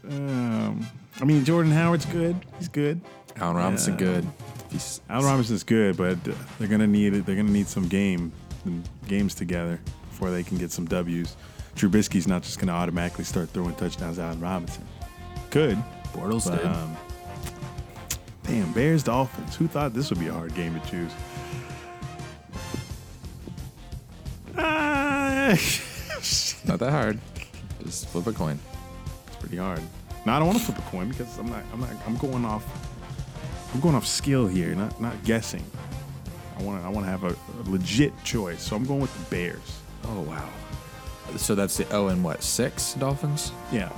um, I mean, Jordan Howard's good. He's good. Allen Robinson, Yeah. good. He's, Allen Robinson's good, but uh, they're gonna need it. They're gonna need some game games together before they can get some W's. Trubisky's not just gonna automatically start throwing touchdowns. Allen Robinson, good. Bortles But, did. um, damn, Bears Dolphins. Who thought this would be a hard game to choose? Ah, [LAUGHS] Not that hard. Just flip a coin. it's pretty hard. No, I don't want to flip a coin because I'm not. I'm not. I'm going off. I'm going off skill here, not not guessing. I want to. I want to have a, a legit choice, so I'm going with the Bears. Oh wow. So that's the O and what six Dolphins? Yeah,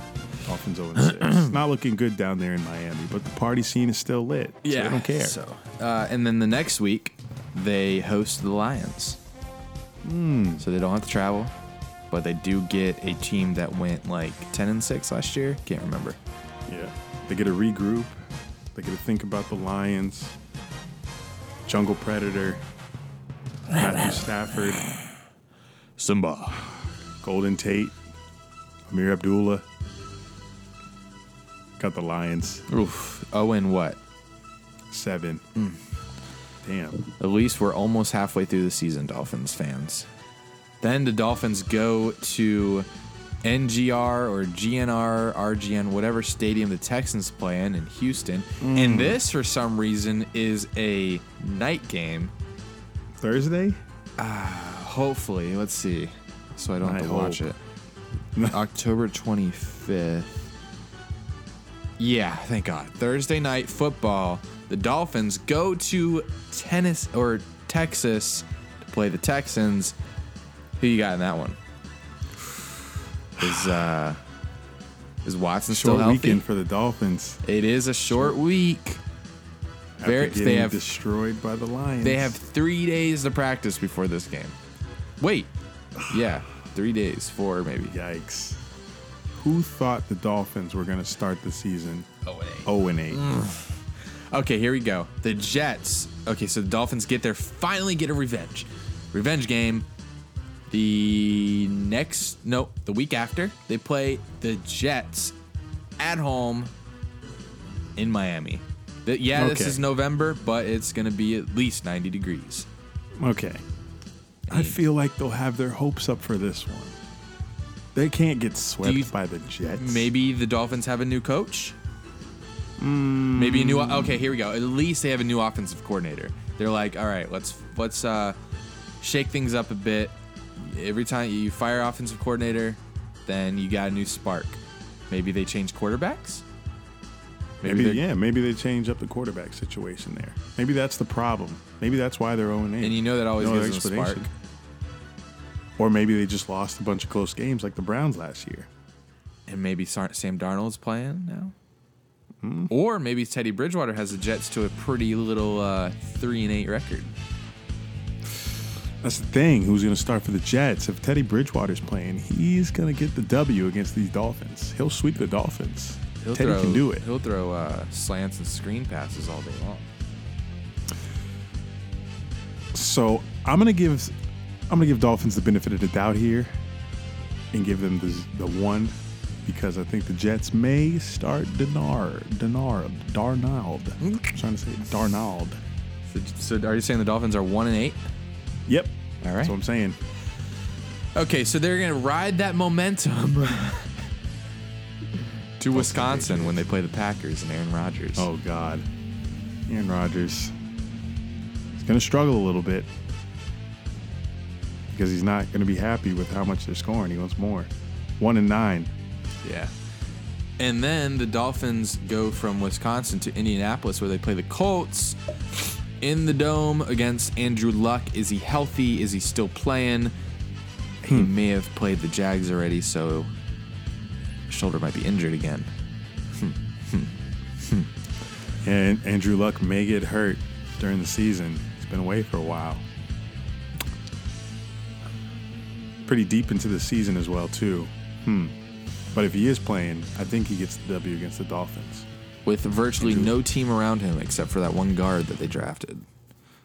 Dolphins 0 6. [CLEARS THROAT] not looking good down there in Miami, but the party scene is still lit. so I don't care. So, uh, and then the next week, they host the Lions. Hmm. So they don't have to travel, but they do get a team that went like ten and six last year. Can't remember. Yeah, they get to regroup. They get to think about the Lions, Jungle Predator, Matthew Stafford, Simba. Golden Tate, Ameer Abdullah. Got the Lions Oof. Oh, and what? seven. Hmm. Damn. At least we're almost halfway through the season, Dolphins fans. Then the Dolphins go to NGR or GNR, RGN, whatever stadium the Texans play in in Houston. And this, for some reason, is a night game. Thursday. Hopefully, let's see. So I don't have I to watch it. [LAUGHS] October 25th. Yeah, thank God. Thursday night football. The Dolphins go to tennis or Texas to play the Texans. Who you got in that one? Is uh is Watson still Short healthy? weekend for the Dolphins. It is a short week. After they have- destroyed by the Lions. They have three days to practice before this game. Wait, yeah, three days, four maybe. Yikes. Who thought the Dolphins were going to start the season Oh, 0 and 8? Mm. Okay, here we go. The Jets. Okay, so the Dolphins get there, finally get a revenge. Revenge game. The next, no, the week after, they play the Jets at home in Miami. The- yeah, this Okay. is November, but it's going to be at least 90 degrees. Okay. I feel like they'll have their hopes up for this one. They can't get swept you- by the Jets. Maybe the Dolphins have a new coach. Maybe a new. Okay, here we go. At least they have a new offensive coordinator. They're like, all right, let's let's uh, shake things up a bit. Every time you fire offensive coordinator, then you got a new spark. Maybe they change quarterbacks. Maybe, they're- yeah, maybe they change up the quarterback situation there. Maybe that's the problem. Maybe that's why they're 0 and 8. And you know that always No gives them a spark. Or maybe they just lost a bunch of close games like the Browns last year. And maybe Sa- Sam Darnold's playing now. Hmm. Or maybe Teddy Bridgewater has the Jets to a pretty little uh, three and eight record. That's the thing. Who's going to start for the Jets? If Teddy Bridgewater's playing, he's going to get the W against these Dolphins. He'll sweep the Dolphins. He'll Teddy throw, can do it. He'll throw uh, slants and screen passes all day long. So I'm gonna give I'm gonna give Dolphins the benefit of the doubt here, and give them the the one, because I think the Jets may start Denard Denard Darnold. I'm trying to say Darnold. So, so are you saying the Dolphins are one and eight? Yep. All right. That's what I'm saying. Okay, so they're gonna ride that momentum [LAUGHS] to to Wisconsin when they play the Packers and Aaron Rodgers. Oh God, Aaron Rodgers. He's gonna struggle a little bit because he's not gonna be happy with how much they're scoring. He wants more. One and nine. Yeah. And then the Dolphins go from Wisconsin to Indianapolis where they play the Colts in the dome against Andrew Luck. Is he healthy? Is he still playing? He hmm. may have played the Jags already, so shoulder might be injured again. Hmm. Hmm. And Andrew Luck may get hurt during the season. He's been away for a while. Pretty deep into the season as well, too. Hmm. But if he is playing, I think he gets the W against the Dolphins. With virtually no team around him except for that one guard that they drafted.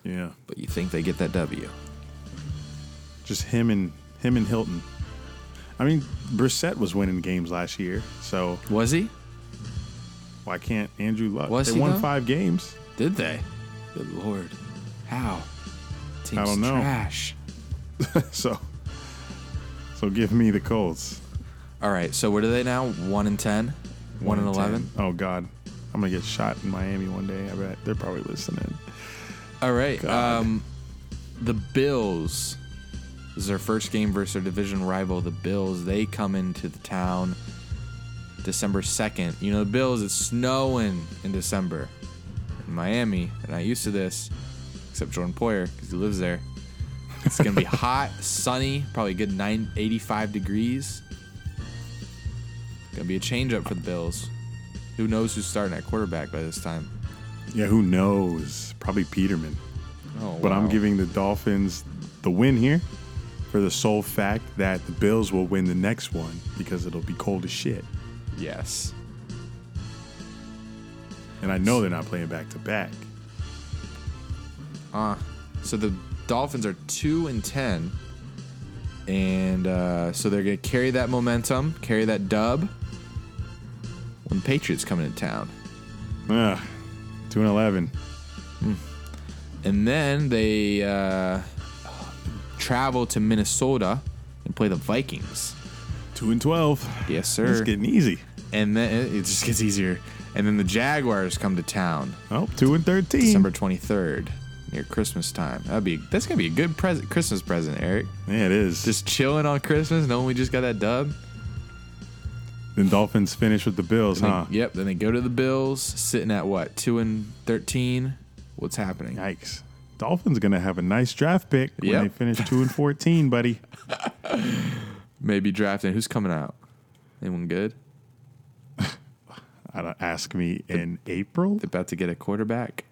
Yeah. But you think they get that W. Just him and him and Hilton. I mean, Brissett was winning games last year, so Was he? why can't Andrew Luck? Was they he, won though? five games. Did they? Good lord. How? Team's don't know. trash. [LAUGHS] so so give me the Colts. All right, so what are they now? One and ten, one, and eleven. Oh God. I'm gonna get shot in Miami one day. I bet they're probably listening. All right. God. Um, the Bills. This is their first game versus their division rival, the Bills. They come into the town December 2nd. You know, the Bills, it's snowing in December in Miami. They're not used to this, except Jordan Poyer, because he lives there. It's going to be hot, sunny, probably a good nine, 85 degrees. Going to be a change up for the Bills. Who knows who's starting at quarterback by this time? Yeah, who knows? Probably Peterman. Oh, But I'm giving the Dolphins the win here for the sole fact that the Bills will win the next one because it'll be cold as shit. Yes. And I know they're not playing back to back. Uh, so the Dolphins are two and ten, and uh, so they're gonna carry that momentum, carry that dub when the Patriots come into town, Ugh, two and eleven. and then they uh, travel to Minnesota and play the Vikings. Two and twelve. Yes, sir. It's getting easy. and then it it just gets easier. And then the Jaguars come to town Oh, two and thirteen. December twenty third near Christmas time. That'd be that's gonna be a good present Christmas present, Eric. Yeah, it is. Just chilling on Christmas, knowing we just got that dub. then Dolphins finish with the Bills, Then they- huh? yep. Then they go to the Bills, sitting at what two and thirteen. What's happening? Yikes. Dolphins gonna have a nice draft pick when Yep. they finish two and fourteen, buddy. [LAUGHS] [LAUGHS] Maybe drafting. Who's coming out? Anyone good? [LAUGHS] I don't ask me in April. They're about to get a quarterback.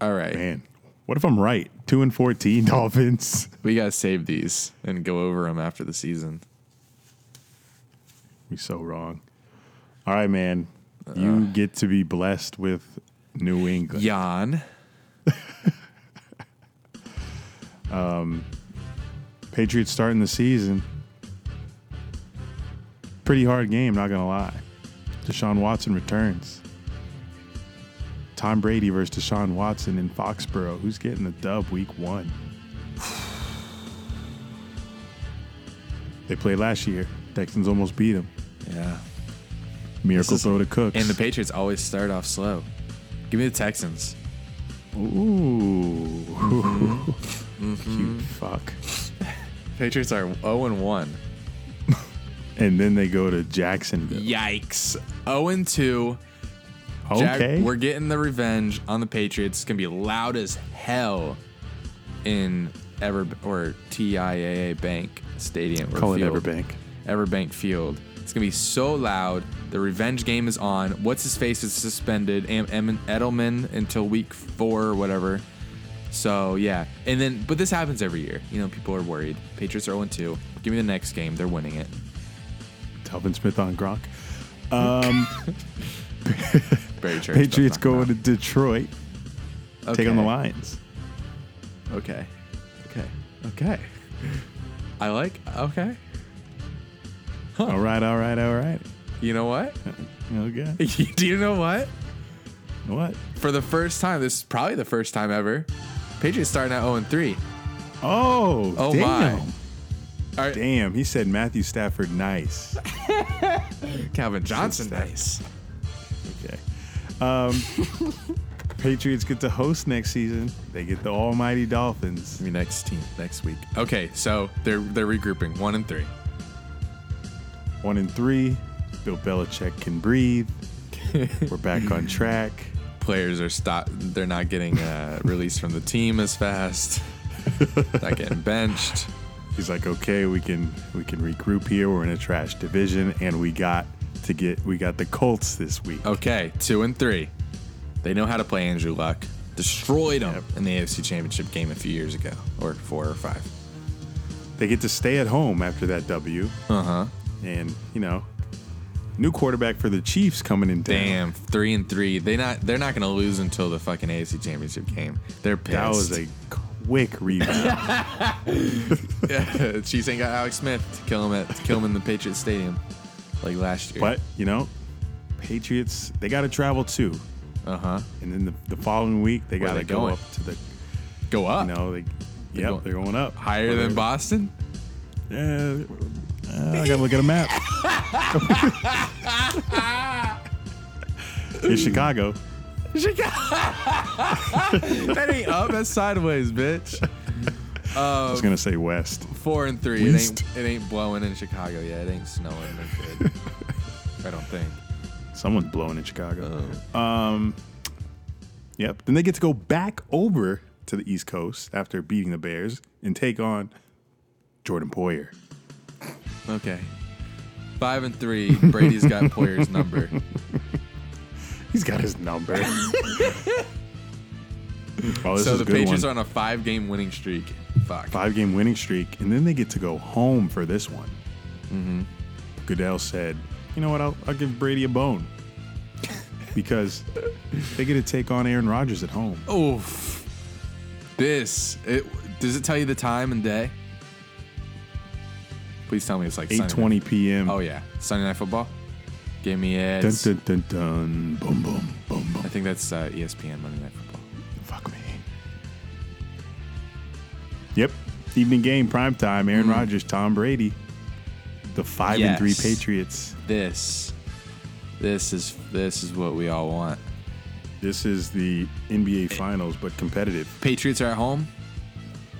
All right, Man, what if I'm right? Two and fourteen [LAUGHS] Dolphins. we gotta save these and go over them after the season. We so wrong. All right, man. You uh. get to be blessed with New England. Jan. [LAUGHS] Um, Patriots starting the season. Pretty hard game, not gonna lie. Deshaun Watson returns. Tom Brady versus Deshaun Watson in Foxborough. Who's getting the dub week one? They played last year. Texans almost beat them. Yeah. Miracle is- throw to Cooks. And the Patriots always start off slow. Give me the Texans. Ooh. Mm-hmm. [LAUGHS] Cute fuck. [LAUGHS] Patriots are 0 and 1. [LAUGHS] And then they go to Jacksonville. Yikes. 0 and 2. Jack- we're getting the revenge on the Patriots. It's gonna be loud as hell in Ever or TIAA Bank Stadium. or Call it. Everbank. Everbank Field. It's gonna be so loud. The revenge game is on. What's his face is suspended. Am- Em- Edelman until week four or whatever. So yeah, and then but this happens every year. You know, people are worried. Patriots are 0 2. Give me the next game. They're winning it. Telvin Smith on Gronk. [LAUGHS] Um, [LAUGHS] Very true. Patriots going to Detroit. Take on the Lions. Okay. Okay. Okay. I like. Okay. All right, all right, all right. You know what? Okay. [LAUGHS] Do you know what? What? For the first time, this is probably the first time ever. Patriots starting at 0 3. Oh, Oh damn. my. All right. Damn, he said Matthew Stafford nice. [LAUGHS] Calvin Johnson, Steph. nice. Um, [LAUGHS] Patriots get to host next season. They get the almighty Dolphins. Maybe next team next week. Okay, so they're they're regrouping one and three. One and three. Bill Belichick can breathe. [LAUGHS] We're back on track. Players are stop. They're not getting uh, released from the team as fast. not getting benched. He's like, okay, we can we can regroup here. We're in a trash division, and we got to get we got the Colts this week. Okay, two and three. They know how to play Andrew Luck. Destroyed him in the AFC Championship game a few years ago, or four or five. They get to stay at home after that W, Uh huh. and you know, new quarterback for the Chiefs coming in. Town. Damn, three and three. They not. They're not gonna lose until the fucking AFC Championship game. They're pissed. that was a quick rebound. [LAUGHS] yeah, Chiefs ain't got Alex Smith to kill him at to kill him in the Patriots Stadium like last year. but you know, Patriots they got to travel too, Uh huh. and then the, the following week they Where got they to go going? up to the Go up. you know they. Yep, going- they're going up Higher than Boston. Yeah, uh, I gotta look at a map. [LAUGHS] It's Chicago. [LAUGHS] that ain't up. That's sideways, bitch. I was gonna say West. Four and three. It ain't. It ain't blowing in Chicago yet. It ain't snowing. [LAUGHS] I don't think. Someone's blowing in Chicago. Oh. Um, yep. Then they get to go back over to the East Coast after beating the Bears and take on Jordan Poyer. Okay. Five and three. Brady's got [LAUGHS] Poyer's number. He's got his number. [LAUGHS] [LAUGHS] oh, so the Patriots one. are on a five-game winning streak. Fuck. Five game winning streak, and then they get to go home for this one. Mm-hmm. Goodell said, "You know what? I'll, I'll give Brady a bone [LAUGHS] because they get to take on Aaron Rodgers at home." Oof. This. It, does it tell you the time and day? Please tell me it's like Eight twenty p.m. Oh yeah, Sunday Night Football. Give me it. Dun, dun, dun, dun. Boom, boom, boom, boom. I think that's uh, ESPN Monday Night Football. Evening game, prime time. Aaron Rodgers, Tom Brady. The five and three Mm. Patriots. This, this is this is what we all want. This is the NBA Finals, but competitive. Patriots are at home.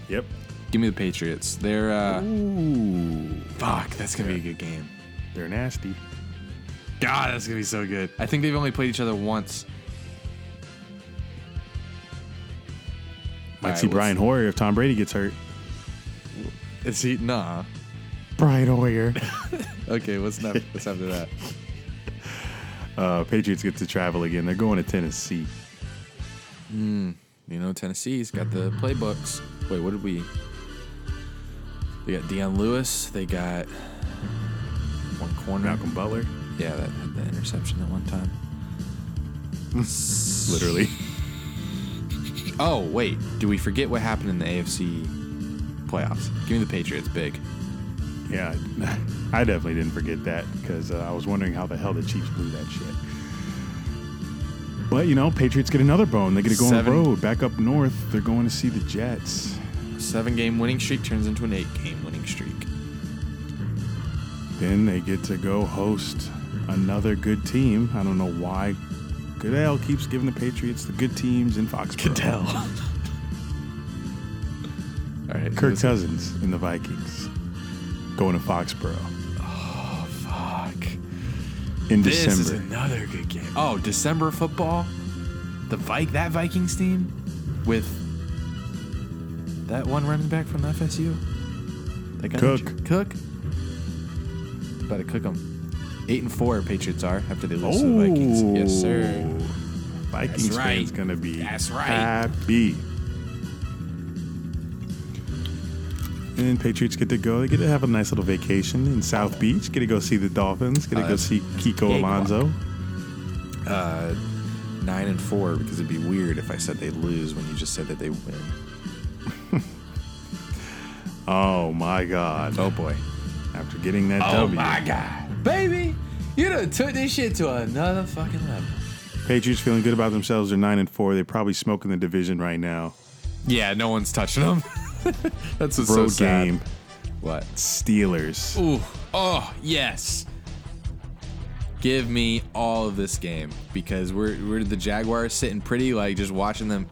Yep. Give me the Patriots. They're uh, Ooh. fuck. That's gonna be a good game. They're nasty. God, that's gonna be so good. I think they've only played each other once. Might All see right, Brian Hoyer if Tom Brady gets hurt. Is he? Nah. Brian Hoyer. [LAUGHS] Okay, what's next? What's after that? [LAUGHS] uh, Patriots get to travel again. They're going to Tennessee. You know, Tennessee's got the playbooks. Wait, what did we? They got Dion Lewis. They got one corner. Malcolm Butler. Yeah, that had the interception at one time. [LAUGHS] Literally. Oh wait, do we forget what happened in the AFC playoffs? Give me the Patriots big. Yeah, I [LAUGHS] definitely didn't forget that because uh, I was wondering how the hell the Chiefs blew that shit. But you know, Patriots get another bone. They get to go Seven. on the road back up north. They're going to see the Jets. Seven game winning streak turns into an eight game winning streak. Then they get to go host another good team. I don't know why Goodell keeps giving the Patriots the good teams in Foxborough. [LAUGHS] All right, Kirk Cousins in the Vikings going to Foxborough Oh Fuck. in December. This is December. another good game. Oh, December football. The Vik that Vikings team with that one running back from FSU. That got Cook. injured. Cook. About to cook them. Eight and four Patriots are after they lose to the Vikings. Yes, sir. Vikings That's right. fans gonna be That's right. happy. And then Patriots get to go. They get to have a nice little vacation in South Beach. Get to go see the Dolphins. Get to Oh, go see Kiko Alonso. Uh, nine and four because it'd be weird if I said they lose when you just said that they win. [LAUGHS] Oh my God! Oh boy. After getting that Oh W, my god, baby! You done took this shit to another fucking level. Patriots feeling good about themselves. They're nine and four. They're probably smoking the division right now. Yeah, no one's touching them. [LAUGHS] [LAUGHS] That's what's so Road sad. game. What? Steelers. Ooh. Oh, yes. Give me all of this game because we're we're the Jaguars sitting pretty like just watching them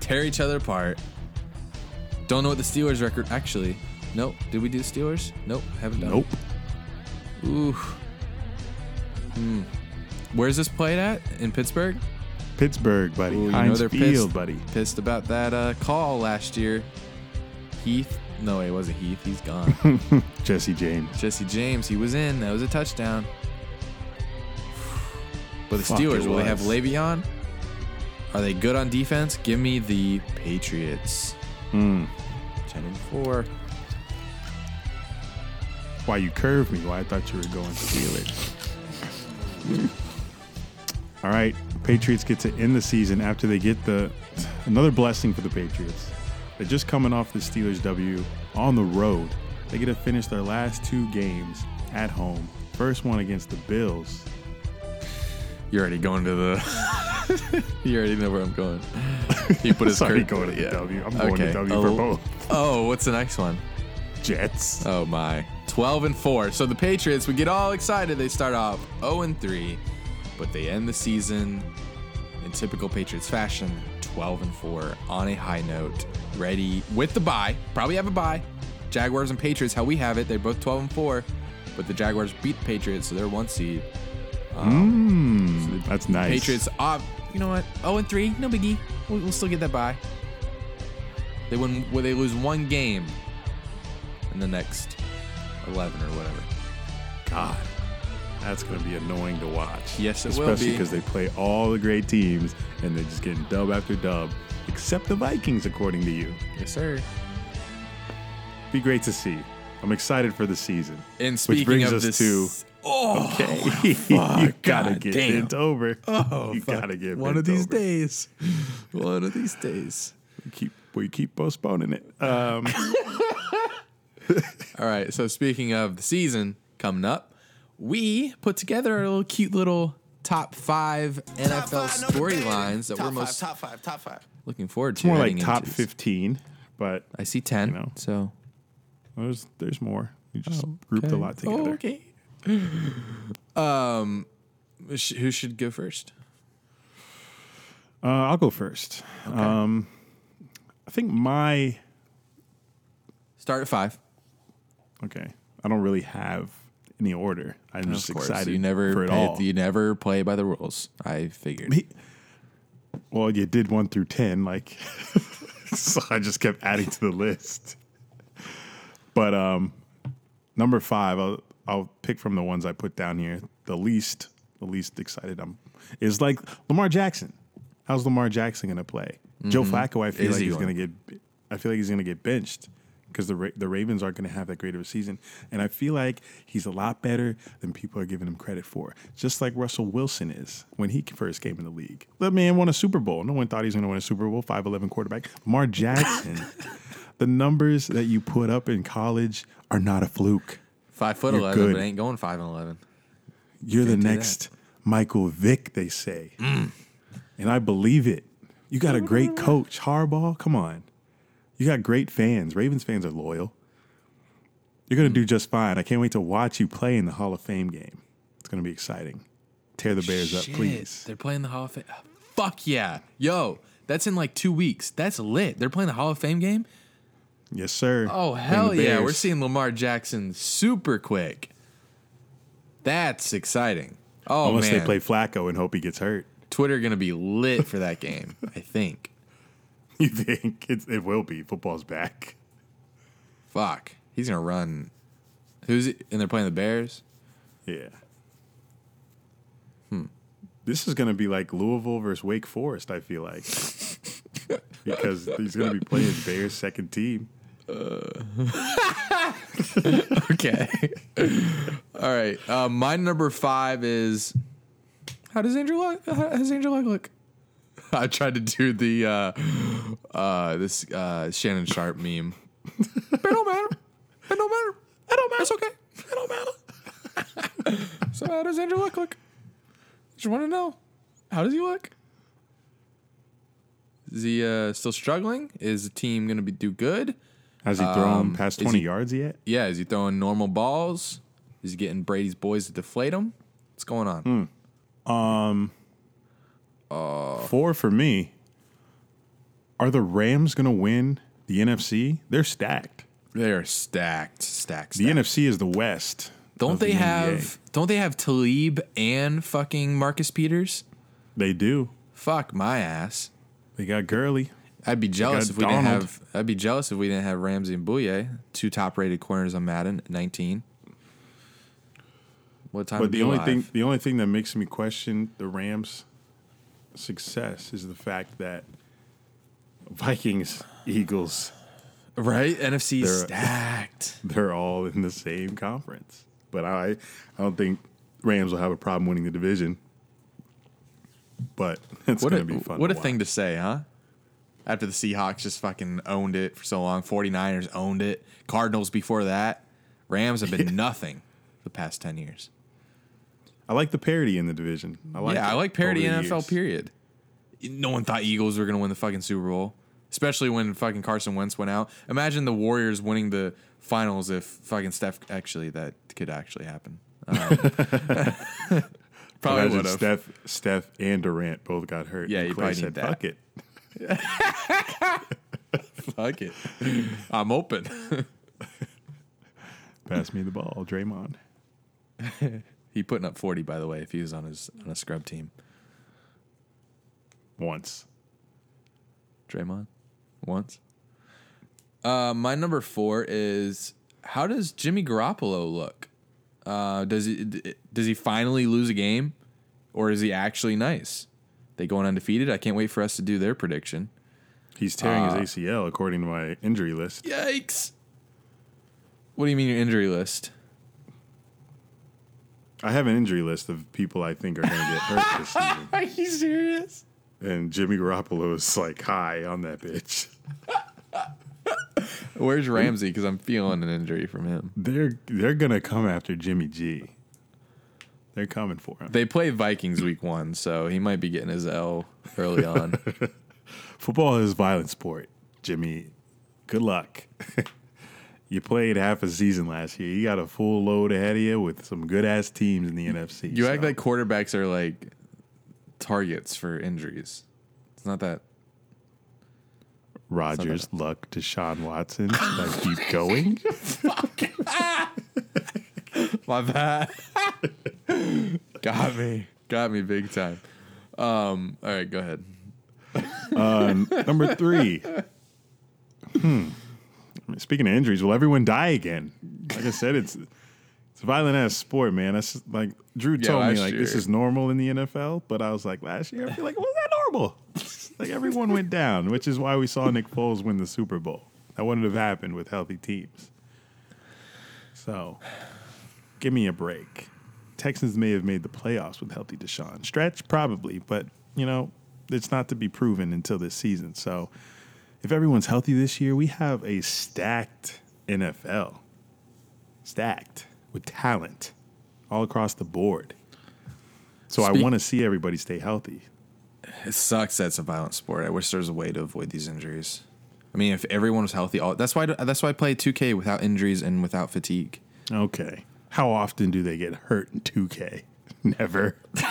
tear each other apart. Don't know what the Steelers record actually. Nope. Did we do the Steelers? Nope. Haven't done. Nope. It. Ooh. Hmm. Where's this played at? In Pittsburgh? Pittsburgh, buddy. Ooh, you know they're Field, pissed, buddy. Pissed about that uh, call last year. Heath. No, it wasn't Heath. He's gone. [LAUGHS] Jesse James. Jesse James, he was in. That was a touchdown. But the Fuck, Steelers, it will they have was. Le'Veon? Are they good on defense? Give me the Patriots. Hmm. 10 and 4. Why you curved me? Why I thought you were going Steelers. All right, Patriots get to end the season after they get the another blessing for the Patriots. They're just coming off the Steelers W on the road. They get to finish their last two games at home. First one against the Bills. You're already going to the. [LAUGHS] you already know where I'm going. He put his [LAUGHS] Sorry, cur- going to yeah. W. I'm going to Okay. W oh, for both. Oh, what's the next one? Jets. Oh my. 12 and 4. So the Patriots, we get all excited. They start off 0 and 3, but they end the season in typical Patriots fashion, 12 and 4 on a high note, ready with the bye. Probably have a bye. Jaguars and Patriots, how we have it, they're both 12 and 4, but the Jaguars beat the Patriots, so they're one seed. Mm, that's nice. Patriots, uh, you know what? 0 and 3, no biggie. We'll, we'll still get that bye. They win. Well, they lose one game in the next 11 or whatever. God, that's going to be annoying to watch. Yes, it will be. Especially because they play all the great teams and they're just getting dub after dub, except the Vikings, according to you. Yes, sir. Be great to see. I'm excited for the season. And Which speaking brings of us this, to [LAUGHS] oh, okay, [LAUGHS] you gotta God get damn. bent over. oh, you fuck. gotta get one bent of these over. days. One of these days. We keep we keep postponing it. Um, [LAUGHS] All right. So speaking of the season coming up, we put together a little cute little top five NFL storylines that we're most top five, top five. looking forward to. more like top into. 15, but I see ten. you know. So there's there's more. You just grouped a lot together. Oh, okay. [LAUGHS] um, sh- who should go first? Uh, I'll go first. Um, I think my Start at five. okay. I don't really have any order. I'm just course, excited you never for it play- all. You never play by the rules. I figured. Me- well, you did one through ten, like [LAUGHS] so. I just kept adding to the list. But um, number five, I'll I'll pick from the ones I put down here. The least, the least excited I'm is like Lamar Jackson. How's Lamar Jackson gonna play? Joe Flacco, I feel Mm-hmm. Is like he's gonna get. I feel like he's gonna get benched because the Ra- the Ravens aren't gonna have that great of a season, and I feel like he's a lot better than people are giving him credit for. Just like Russell Wilson is when he first came in the league. The man won a Super Bowl. No one thought he was gonna win a Super Bowl. Five eleven quarterback. Lamar Jackson. [LAUGHS] the numbers that you put up in college are not a fluke. Five foot You're eleven, good. but ain't going five and eleven. You're the do that. next Michael Vick, they say. Mm. And I believe it. You got a great mm. coach, Harbaugh. Come on. You got great fans. Ravens fans are loyal. You're going to mm. do just fine. I can't wait to watch you play in the Hall of Fame game. It's going to be exciting. Tear the Bears up, please. They're playing the Hall of Fame. Fuck yeah, yo, that's in like two weeks. That's lit. They're playing the Hall of Fame game. Yes, sir. Oh hell yeah, we're seeing Lamar Jackson super quick. That's exciting. Oh Unless man, they play Flacco and hope he gets hurt. Twitter gonna be lit for that [LAUGHS] game. I think. [LAUGHS] You think it's, it will be? Football's back. Fuck, he's gonna run. Who's it? And they're playing the Bears. Yeah. Hmm. This is to be like Louisville versus Wake Forest, I feel like. [LAUGHS] because he's to be playing Bears' second team. [LAUGHS] Okay. All right. Uh, my number five is. How does Andrew look? How does Andrew Luck look? [LAUGHS] I tried to do the uh, uh, this uh, Shannon Sharpe meme. it don't matter. It don't matter. It don't matter. It's okay. It don't matter. [LAUGHS] so how does Andrew Luck look? Just want to know. How does he look? Is he uh, still struggling? Is the team going to be do good? Has he thrown past Um, is 20 he- yards yet? Yeah, is he throwing normal balls? Is he getting Brady's boys to deflate him? What's going on? Hmm. Four for me. Are the Rams going to win the NFC? They're stacked. They're stacked, stacked. The stacked. NFC is the West. don't they the have? NBA. Don't they have Talib and fucking Marcus Peters? They do. Fuck my ass. They got Gurley. I'd be jealous if we didn't have. I'd be jealous if we didn't have Ramsey and Bouye, two top-rated corners on Madden, nineteen. What time? But the only thing the only thing that makes me question the Rams' success is the fact that Vikings, Eagles, right? NFC They're- stacked. [LAUGHS] they're all in the same conference. But I I don't think Rams will have a problem winning the division. But it's going to be fun. what a thing to say, huh? After the Seahawks just fucking owned it for so long, 49ers owned it, Cardinals before that, Rams have been [LAUGHS] nothing the past ten years. I like the parity in the division. I like yeah, I like parity the NFL. years. Period. No one thought Eagles were going to win the fucking Super Bowl, especially when fucking Carson Wentz went out. Imagine the Warriors winning the finals if fucking Steph. Actually, that could actually happen. Um, [LAUGHS] probably would have. Steph, Steph and Durant both got hurt. Yeah, you probably said, need that. "Fuck it." [LAUGHS] Fuck it, I'm open. [LAUGHS] Pass me the ball, Draymond. He putting up forty, by the way, if he was on his on a scrub team. Once. Draymond, once. Uh, my number four is how does Jimmy Garoppolo look? Uh, does he does he finally lose a game, or is he actually nice? They going undefeated. I can't wait for us to do their prediction. He's tearing Uh, his ACL according to my injury list. Yikes! What do you mean your injury list? I have an injury list of people I think are going to get hurt this [LAUGHS] season. Are you serious? And Jimmy Garoppolo is like high on that bitch. [LAUGHS] Where's Ramsey? Because I'm feeling an injury from him. They're they're gonna come after Jimmy G. They're coming for him. They play Vikings week one, so he might be getting his L early on. [LAUGHS] Football is a violent sport, Jimmy. Good luck. You played half a season last year. You got a full load ahead of you with some good ass teams in the NFC. You act like quarterbacks are like targets for injuries. It's not that. Rodgers, Luck, Deshaun Watson. [LAUGHS] Should I keep going? [LAUGHS] [LAUGHS] My bad. Got me. Got me big time. Um. All right, go ahead. Number three. Hmm. Speaking of injuries, will everyone die again? Like I said, it's it's a violent ass sport, man. That's just- like Drew Yeah, told me, like this is normal in the NFL, but I was like last year, I feel like was that normal? [LAUGHS] like everyone went down, which is why we saw Nick Foles win the Super Bowl. That wouldn't have happened with healthy teams. So, give me a break. Texans may have made the playoffs with healthy Deshaun. Stretch probably, but you know it's not to be proven until this season. So, if everyone's healthy this year, we have a stacked NFL, stacked with talent all across the board. So I want to see everybody stay healthy. It sucks that it's a violent sport. I wish there was a way to avoid these injuries. I mean, if everyone was healthy, all that's why that's why I play 2K without injuries and without fatigue. Okay. How often do they get hurt in 2K? [LAUGHS] Never. [LAUGHS]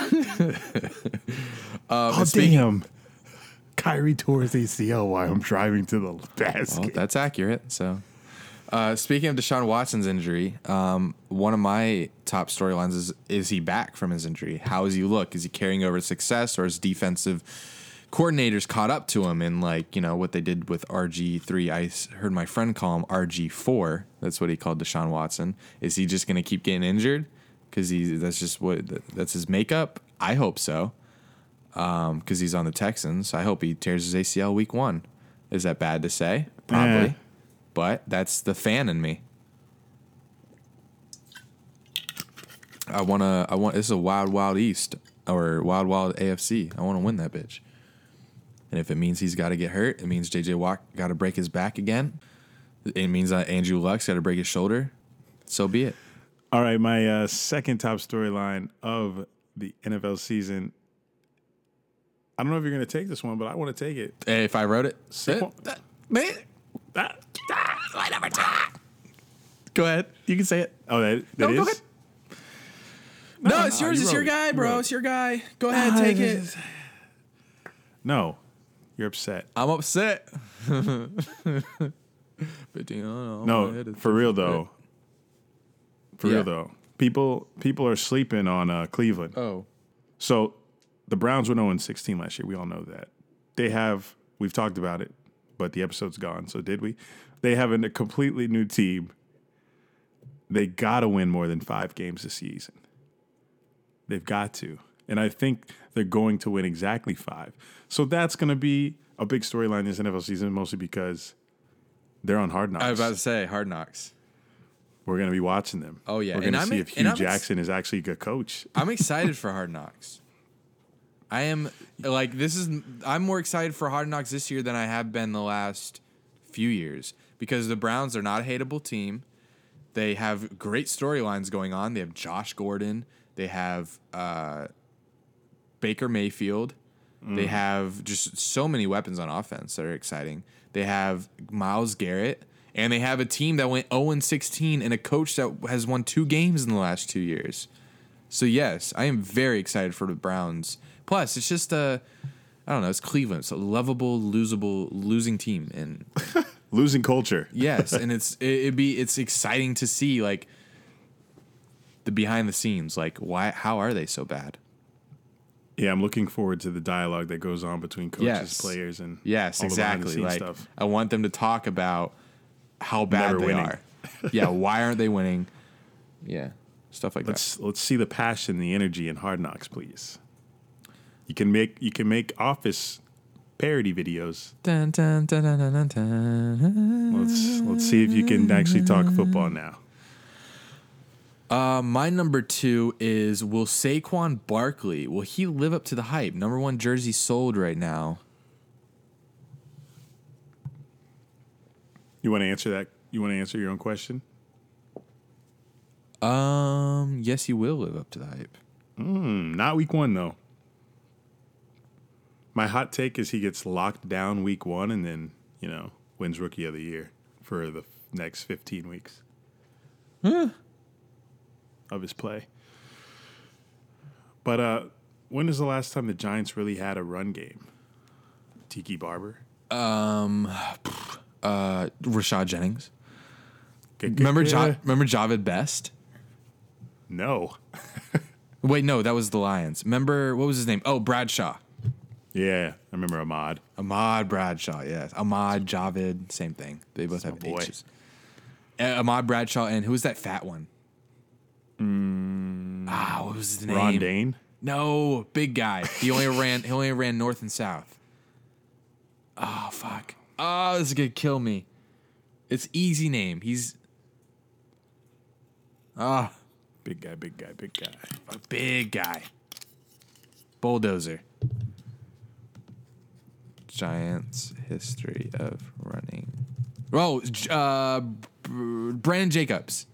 oh, speaking- damn. Kyrie tore his ACL while I'm driving to the basket. Well, that's accurate. So, uh, speaking of Deshaun Watson's injury, um, one of my top storylines is: is he back from his injury? How does he look? Is he carrying over success, or is defensive coordinators caught up to him in like you know what they did with RG three? I heard my friend call him RG four. That's what he called Deshaun Watson. Is he just going to keep getting injured? Because he that's just what that's his makeup. I hope so. Because he's on the Texans. I hope he tears his ACL week one. Is that bad to say? Probably. But that's the fan in me. I wanna I want this is a wild wild east or wild wild AFC. I want to win that bitch. And if it means he's got to get hurt, it means JJ Watt got to break his back again. It means that Andrew Luck's got to break his shoulder. So be it. All right, my uh, second top storyline of the NFL season. I don't know if you're going to take this one, but I want to take it. Hey, if I wrote it, Saquon- that- man, Go ahead. You can say it. Oh, that, that No, go is? ahead. No, it's yours. you It's wrote your it. guy, You bro. wrote It's your guy. Go ahead, take it. No, you're upset. I'm upset. [LAUGHS] Fifteen on my No, for real though. For Yeah. real though. People people are sleeping on uh, Cleveland. Oh, So the Browns went 0 16 last year. We all know that. They have, we've talked about it, but the episode's gone. So did we? They have a completely new team. They got to win more than five games this season. They've got to. And I think they're going to win exactly five. So that's going to be a big storyline this NFL season, mostly because they're on hard knocks. I was about to say Hard Knocks. We're going to be watching them. Oh, yeah. We're going to I'm see if Hue I'm ex- Jackson is actually a good coach. I'm excited [LAUGHS] for Hard Knocks. I am like this is I'm more excited for Hard Knocks this year than I have been the last few years because the Browns are not a hateable team. They have great storylines going on. They have Josh Gordon. They have uh, Baker Mayfield. They have just so many weapons on offense that are exciting. They have Myles Garrett, and they have a team that went 0 16 and a coach that has won two games in the last two years. So yes, I am very excited for the Browns. Plus, it's just a, I don't know, it's Cleveland. It's a lovable, losable, losing team, and [LAUGHS] Losing culture. yes, [LAUGHS] and it's it, it'd be it's exciting to see like the behind the scenes, like why how are they so bad? Yeah, I'm looking forward to the dialogue that goes on between coaches, Yes. players, and Yes, all the the exactly. Like stuff. I want them to talk about how bad Never they winning. are. [LAUGHS] yeah, why aren't they winning? Yeah, stuff like that. Let's let's see the passion, the energy and Hard Knocks, please. You can make you can make Office parody videos. Dun, dun, dun, dun, dun, dun, dun. Let's let's see if you can actually talk football now. Uh, my number two is will Saquon Barkley will he live up to the hype? Number one jersey sold right now. You want to answer that? You want to answer your own question? Um, yes, he will live up to the hype. Hmm, not week one though. My hot take is he gets locked down week one and then you know wins rookie of the year for the next fifteen weeks of his play. But uh, when is the last time the Giants really had a run game? Tiki Barber. [SIGHS] Uh, Rashad Jennings. Remember, ja- remember Jahvid Best? No. [LAUGHS] Wait, no, that was the Lions. Remember what was his name? Oh, Bradshaw. Yeah, I remember Ahmad. Ahmad Bradshaw, yes. Ahmad Jahvid, same thing. They both have my boy. H's. Uh, Ahmad Bradshaw and who was that fat one? ah, what was his name? Ron Dayne. No, big guy. He only [LAUGHS] ran. He only ran north and south. Oh fuck. Oh, this is gonna kill me. It's easy name. He's ah Big guy, big guy, big guy. a big guy. Bulldozer. Giants history of running. Oh, uh, Brandon Jacobs.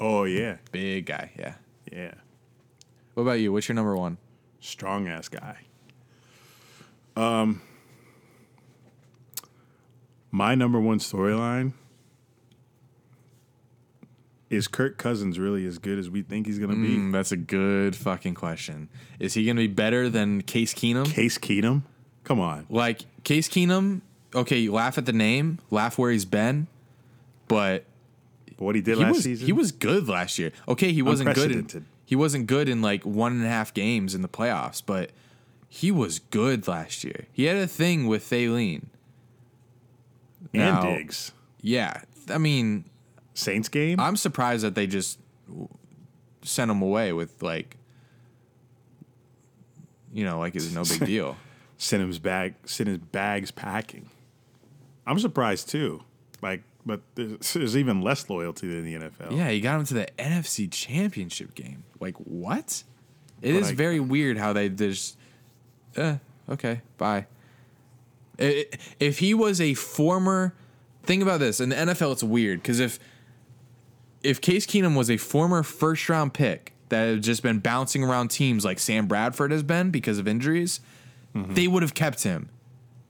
Oh yeah, Big guy. Yeah. yeah. What about you? What's your number one? Strong ass guy. Um, my number one storyline is Kirk Cousins really as good as we think he's gonna be? Mm, that's a good fucking question. Is he gonna be better than Case Keenum? Case Keenum, come on. Like Case Keenum, okay, you laugh at the name, laugh where he's been, but What he did he last was season, he was good last year. Okay, he wasn't good. In, he wasn't good in like one and a half games in the playoffs, but he was good last year. He had a thing with Thielen. and now- Diggs. Yeah, I mean, Saints game. I'm surprised that they just sent him away with like, you know, like it's no big [LAUGHS] deal. Sent his bag, sent his bags packing. I'm surprised too. Like, but there's, there's even less loyalty than the NFL. Yeah, he got him to the NFC Championship game. Like what? It is But I- very weird how they just. Eh, okay, bye. If he was a former, think about this in the NFL, it's weird because if if Case Keenum was a former first round pick that had just been bouncing around teams like Sam Bradford has been because of injuries, Mm-hmm. they would have kept him.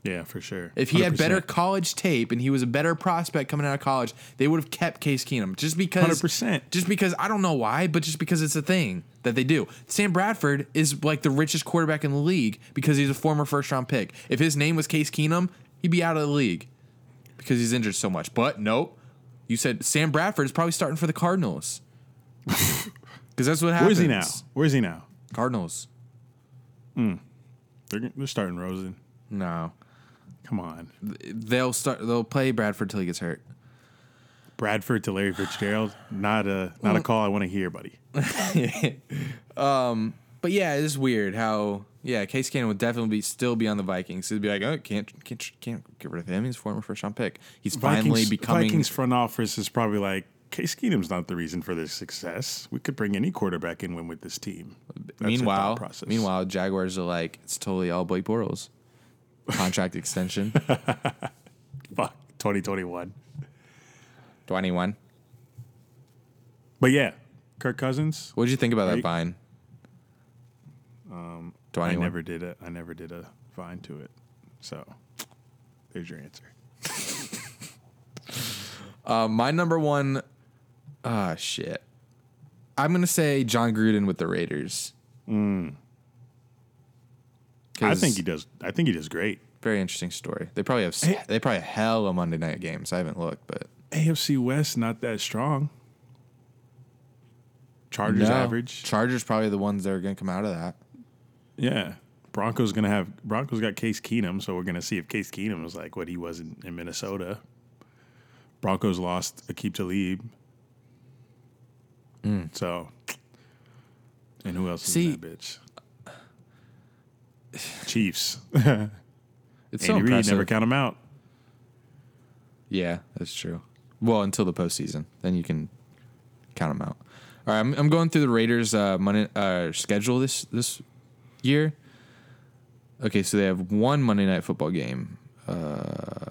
Yeah, for sure. If he had better college tape and he was a better prospect coming out of college, they would have kept Case Keenum just because. 100%. Just because I don't know why, but just because it's a thing that they do. Sam Bradford is like the richest quarterback in the league because he's a former first round pick. If his name was Case Keenum, he'd be out of the league because he's injured so much. But nope, you said Sam Bradford is probably starting for the Cardinals [LAUGHS] because that's what happens. Where's he now? Where's he now? Cardinals. Hmm. They're, they're starting Rosen. No, Come on. they'll start. They'll play Bradford till he gets hurt. Bradford to Larry Fitzgerald. Not a not a mm. call I want to hear, buddy. [LAUGHS] Um, but yeah, it's weird how yeah Case Keenum would definitely be still be on the Vikings. He'd be like, oh, can't can't can't get rid of him. He's former first round pick. He's finally becoming. Vikings front office is probably like Case Keenum's not the reason for this success. We could bring any quarterback in win with this team. That's meanwhile, meanwhile, Jaguars are like it's totally all Blake Bortles. Contract [LAUGHS] extension, fuck 2021. twenty one. But yeah, Kirk Cousins. What did you think about that vine? Um, I never did a I never did a vine to it. So there's your answer. Uh, my number one. Ah, shit. I'm gonna say Jon Gruden with the Raiders. I 'Cause- think he does. I think he does great. very interesting story. They probably have Hey. they probably have hell of Monday night games. I haven't looked, but AFC West not that strong. Chargers No. average. Chargers probably the ones that are gonna come out of that. Yeah. Broncos gonna have Broncos got Case Keenum, so we're gonna see if Case Keenum is like what he was in, in Minnesota. Broncos lost Aqib Talib. So and who else is See- in that bitch? Chiefs. [LAUGHS] It's Andy Reid impressive. never count them out. Yeah, that's true. Well, until the postseason, then you can count them out. All right, I'm, I'm going through the Raiders' uh, Monday, uh, schedule this this year. Okay, so they have one Monday night football game. Uh,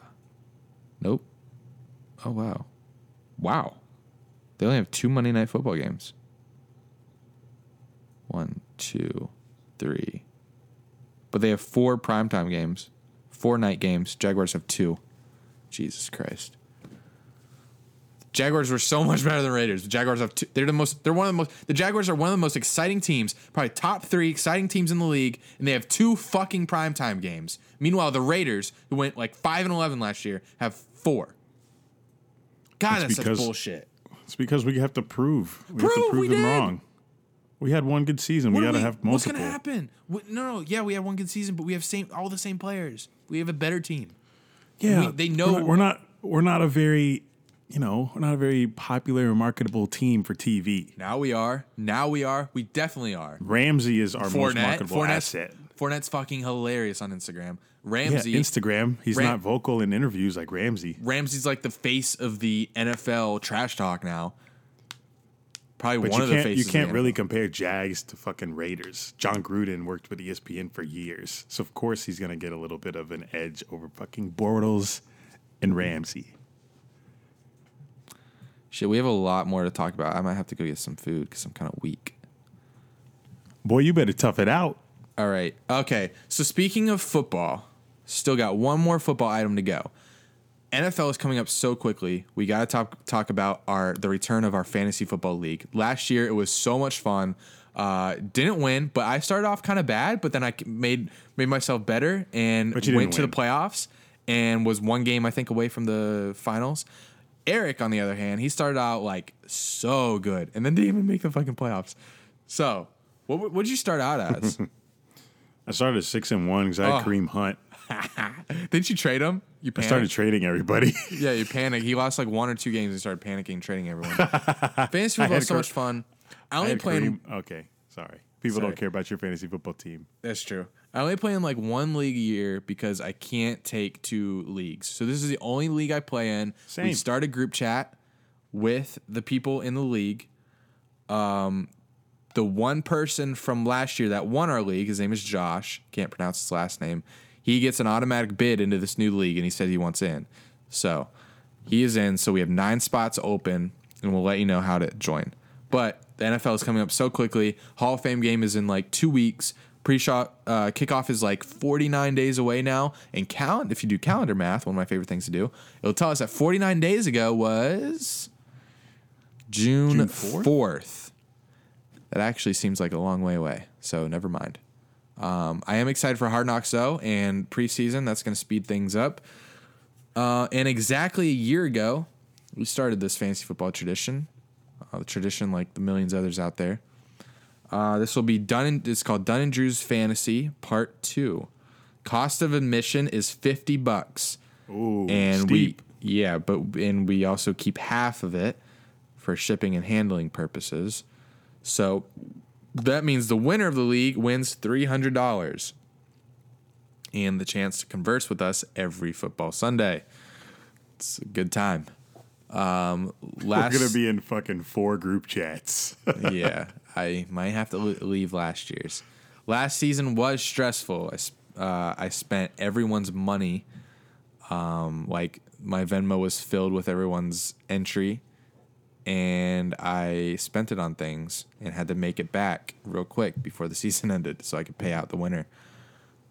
nope. Oh wow, wow. They only have two Monday night football games. One, two, three. But they have four primetime games, four night games. Jaguars have two. Jesus Christ. Jaguars were so [LAUGHS] much better than Raiders. The Jaguars have two, they're the most they're one of the most the Jaguars are one of the most exciting teams, probably top 3 exciting teams in the league, and they have two fucking primetime games. Meanwhile, the Raiders, who went like 5 and 11 last year, have 4. God, It's that's such because- bullshit. It's because we have to prove. We have to Prove prove we them did. wong. We had one good season. What we do got to have multiple. What's going to happen? What, no, no, yeah, we had one good season, but we have same all the same players. We have a better team. Yeah, We- they know- we're not, we're not. We're not a very, you know, we're not a very popular or marketable team for TV. Now we are. Now we are. We definitely are. Ramsey is our most marketable Fournette's, asset. Fournette's fucking hilarious on Instagram. Yeah, Ramsey, Instagram. He's Ram- not vocal in interviews like Ramsey. Ramsey's like the face of the NFL trash talk now. Probably But one of the can't. You can't really compare Jags to fucking Raiders. Jon Gruden worked with ESPN for years, so of course he's gonna get a little bit of an edge over fucking Bortles and Ramsey. Shit, we have a lot more to talk about. I might have to go get some food because I'm kind of weak. Boy, you better tough it out. All right. Okay. So speaking of football, still got one more football item to go. NFL is coming up so quickly. We got to talk talk about our the return of our fantasy football league. Last year it was so much fun. Uh, didn't win, but I started off kind of bad. But then I made made myself better and went didn't to the playoffs and was one game I think away from the finals. Eric, on the other hand, he started out like so good and then didn't even make the fucking playoffs. So, what would you start out as? [LAUGHS] I started at six and one because I had Oh. Kareem Hunt. [LAUGHS] Didn't you trade him? You I panicked? started trading everybody. [LAUGHS] yeah, you panicked. He lost like one or two games and started panicking, trading everyone. [LAUGHS] Fantasy football is so Kar- much fun. I I only had play in Kareem- Okay, sorry. People Sorry. don't care about your fantasy football team. That's true. I only play in like one league a year because I can't take two leagues. So this is the only league I play in. We start a group chat with the people in the league. Um, the one person from last year that won our league, his name is Josh. Can't pronounce his last name. He gets an automatic bid into this new league, and he said he wants in. So he is in. So we have nine spots open, and we'll let you know how to join. But the NFL is coming up so quickly. Hall of Fame game is in like two weeks. Pre-shot uh, kickoff is like 49 days away now, and count if you do calendar math, one of my favorite things to do, it'll tell us that 49 days ago was June, June 4th? 4th. That actually seems like a long way away, so never mind. Um, I am excited for Hard Knocks though, and preseason that's going to speed things up. Uh, and exactly a year ago, we started this fantasy football tradition, uh, the tradition like the millions others out there. Uh, this will be done. In, it's called Dunn and Drew's Fantasy Part Two. Cost of admission is fifty bucks, Ooh, and steep. we yeah, but and we also keep half of it for shipping and handling purposes. So that means the winner of the league wins three hundred dollars, and the chance to converse with us every football Sunday. It's a good time. Um, last We're gonna be in fucking four group chats. [LAUGHS] yeah, I might have to leave last year's. Last season was stressful. I, uh, I spent everyone's money. Um, like my Venmo was filled with everyone's entry, and I spent it on things and had to make it back real quick before the [LAUGHS] season ended so I could pay out the winner.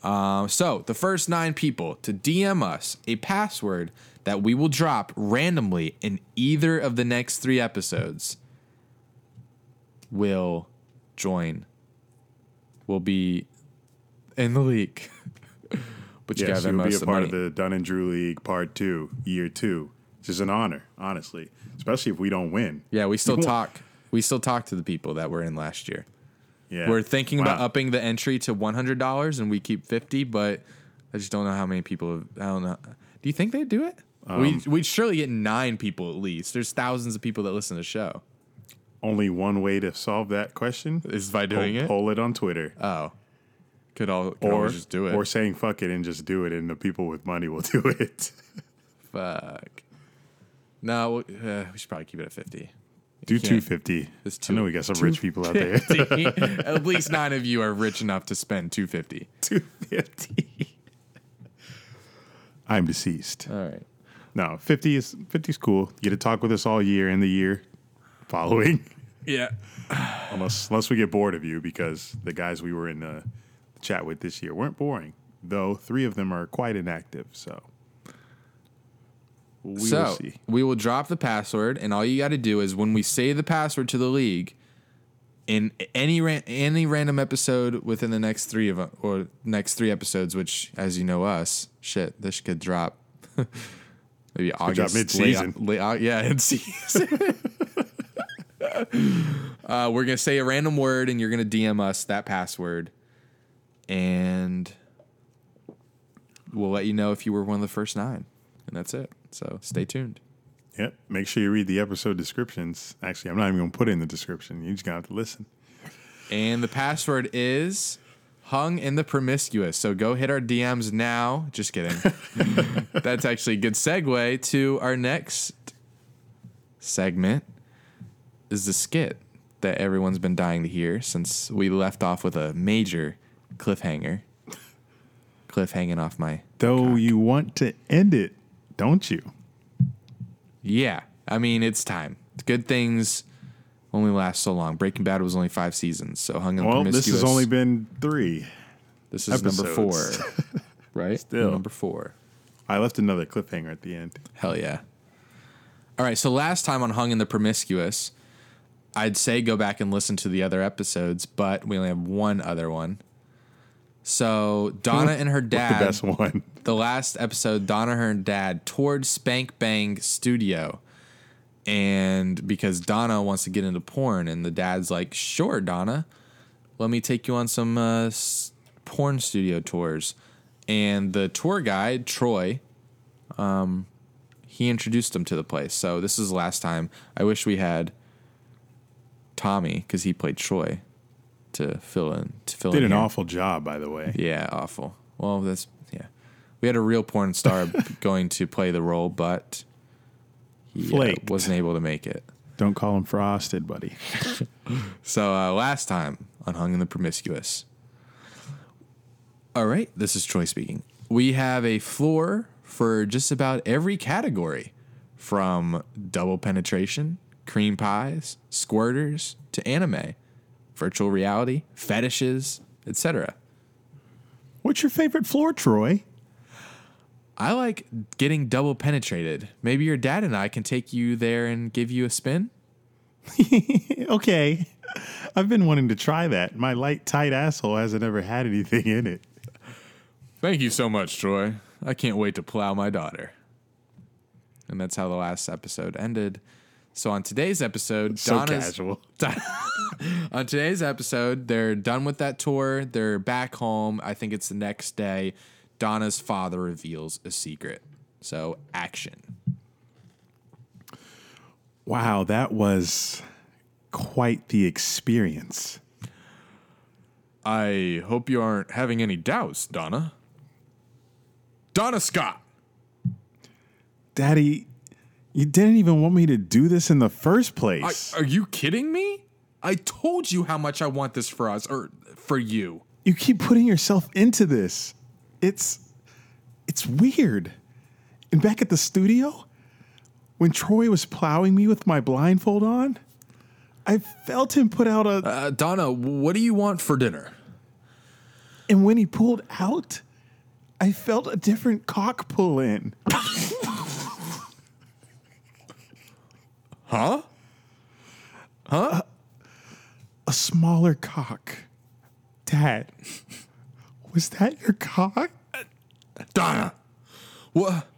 Um, so the first nine people to DM us a password that we will drop randomly in either of the next three episodes will join. Will be in the league. [LAUGHS] but you yes, gotta you'll be a part money. of the Dunn and Drew League Part Two, Year Two. Which is an honor, honestly, especially if we don't win. yeah, we still [LAUGHS] talk. We still talk to the people that were in last year. Yeah, We're thinking about upping the entry to one hundred dollars, and we keep fifty. But I just don't know how many people. Have, I don't know. Do you think they'd do it? Um, we we'd surely get nine people at least. There's thousands of people that listen to the show. Only one way to solve that question Is by doing poll, it. poll it on Twitter, Oh, could all could or just do it. or saying fuck it and just do it, and the people with money will [LAUGHS] do it. Fuck. No, uh, we should probably keep it at fifty. do two fifty. I know we got some rich people out there. [LAUGHS] at least nine of you are rich enough to spend two fifty. two fifty. I'm deceased. All right. No, fifty is fifty is cool. You get to talk with us all year and the year following. Yeah. [SIGHS] unless unless we get bored of you because the guys we were in the chat with this year weren't boring. Though three of them are quite inactive, so we so will see. we will drop the password, and all you got to do is when we say the password to the league, in any ran- any random episode within the next three of or next three episodes, which as you know us, shit, this could drop. [LAUGHS] Maybe August, mid-season. late, late, yeah, [LAUGHS] in season. [LAUGHS] uh, we're gonna say a random word, and you're gonna DM us that password, and we'll let you know if you were one of the first nine, and that's it. So stay tuned. Yep. Make sure you read the episode descriptions. Actually, I'm not even going to put it in the description. You just got to have to listen. And the password is hung in the promiscuous. So go hit our DMs now. Just kidding. [LAUGHS] That's actually a good segue to our next segment is the skit that everyone's been dying to hear since we left off with a major cliffhanger. Cliff hanging off my Though you want to end it, don't you? Yeah, I mean it's time. Good things only last so long. Breaking Bad was only five seasons, so hung in Well, promiscuous. this has only been three. this is number four, [LAUGHS] right? Still. number four. I left another cliffhanger at the end. Hell yeah! All right, so last time on Hung in the Promiscuous, I'd say go back and listen to the other episodes, but we only have one other one. So Donna and her [LAUGHS] the dad, best one. [LAUGHS] the last episode, Donna, her and dad toured Spank Bang Studio. And because Donna wants to get into porn, and the dad's like, sure, Donna, let me take you on some uh, s- porn studio tours. And the tour guide, Troy, um, he introduced them to the place. So this is the last time. I wish we had Tommy, because he played Troy, to fill in. To fill Did in an here. awful job, by the way. Yeah, awful. Well, that's yeah. We had a real porn star [LAUGHS] going to play the role, but he uh, Flaked. wasn't able to make it. Don't call him frosted, buddy. [LAUGHS] So uh, last time on Hung in the Promiscuous. All right, this is Troy speaking. We have a floor for just about every category, from double penetration, cream pies, squirters to anime, virtual reality, fetishes, etc. What's your favorite floor, Troy? I like getting double penetrated. Maybe your dad and I can take you there and give you a spin. [LAUGHS] Okay. I've been wanting to try that. My light, tight asshole hasn't ever had anything in it. Thank you so much, Troy. I can't wait to plow my daughter. And that's how the last episode ended. So on today's episode, So Donna's casual. [LAUGHS] on today's episode, they're done with that tour. They're back home. I think it's the next day. Donna's father reveals a secret. So action. Wow, that was quite the experience. I hope you aren't having any doubts, Donna. Donna Scott. Daddy, you didn't even want me to do this in the first I, place. are you kidding me? I told you how much I want this for us or for you. you keep putting yourself into this. It's it's weird. And back at the studio, when Troy was plowing me with my blindfold on, I felt him put out a Uh, Donna, what do you want for dinner? and when he pulled out, I felt a different cock pull in. [LAUGHS] Huh? Huh? A smaller cock. Dad, was that your cock? Donna, what?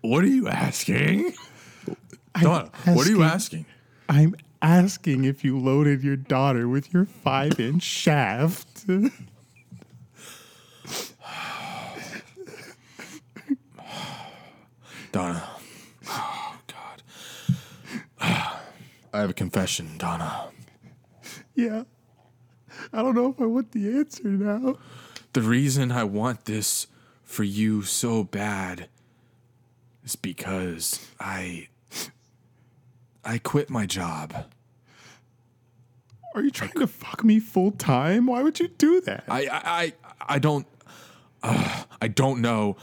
What are you asking? I'm Donna, what are you asking? I'm asking if you loaded your daughter with your five inch shaft. Donna. Oh, God. I have a confession, Donna. yeah. I don't know if I want the answer now. The reason I want this for you so bad is because I. I quit my job. Are you trying to fuck me full time? Why would you do that? I I I, I don't uh, I don't know.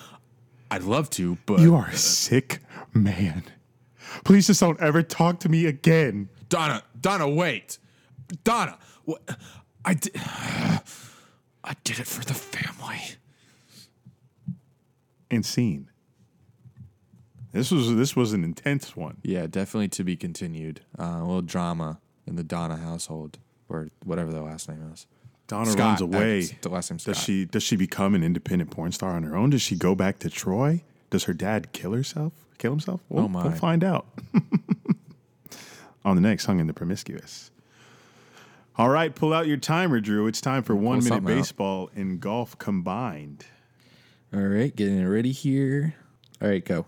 I'd love to, but you are a sick man. Please just don't ever talk to me again. Donna, Donna, wait, Donna, what? I did. I did it for the family. And scene. This was this was an intense one. Yeah, definitely to be continued. Uh, a little drama in the Donna household, or whatever the last name is. Donna Scott, runs away. that's the last name's Does she does she become an independent porn star on her own? Does she go back to Troy? Does her dad kill herself? Kill himself? We'll, Oh, my. we'll find out. [LAUGHS] on the next hung in the promiscuous. All right, pull out your timer, Drew. It's time for one minute something out. baseball and golf combined. All right, getting it ready here. All right, go.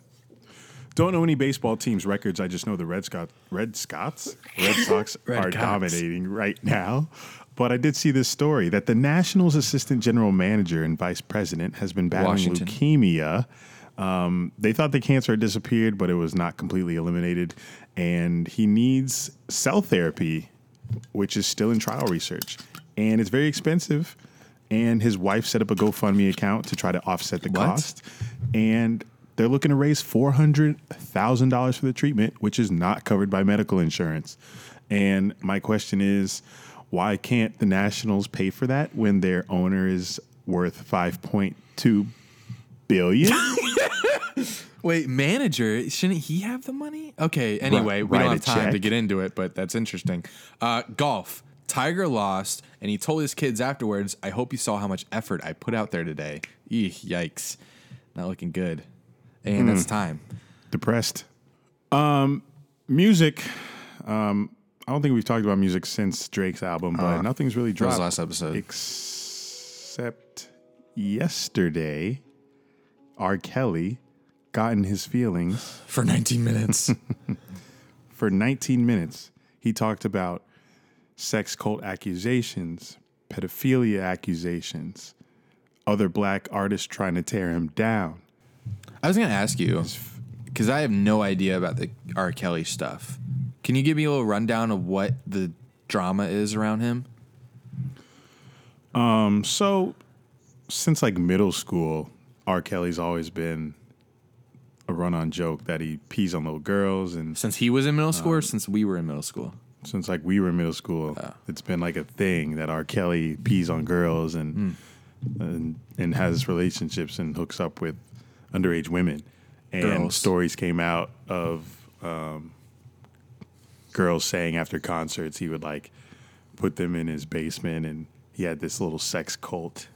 Don't know any baseball teams' records. I just know the Red Scott, Red Scots, Red [LAUGHS] Sox Red are Cox. dominating right now. But I did see this story that the Nationals' assistant general manager and vice president has been battling Washington. leukemia. Um, they thought the cancer had disappeared, but it was not completely eliminated, and he needs cell therapy, which is still in trial research, and it's very expensive. And his wife set up a GoFundMe account to try to offset the What? cost, and they're looking to raise four hundred thousand dollars for the treatment, which is not covered by medical insurance. And my question is, why can't the Nationals pay for that when their owner is worth five point two billion? [LAUGHS] Wait, manager, shouldn't he have the money? Okay, anyway, we don't have time to get into it, but that's interesting. Uh, golf. Tiger lost, and he told his kids afterwards, I hope you saw how much effort I put out there today. Eek, yikes. Not looking good. And that's Hmm. time. Depressed. Um, music. Um, I don't think we've talked about music since Drake's album, but nothing's really dropped last episode. except yesterday. R. Kelly got in his feelings [LAUGHS] For 19 minutes. [LAUGHS] for 19 minutes. He talked about sex cult accusations, pedophilia accusations, other black artists trying to tear him down. I was going to ask you, because I have no idea about the R. Kelly stuff. Can you give me a little rundown of what the drama is around him? Um, so since like middle school, R. Kelly's always been a run-on joke that he pees on little girls, and Since he was in middle school or um, since we were in middle school? since like we were in middle school, ah. it's been like a thing that R. Kelly pees on girls, and hmm. and and has relationships and hooks up with underage women. And Girls. stories came out of um, girls saying after concerts he would like put them in his basement and he had this little sex cult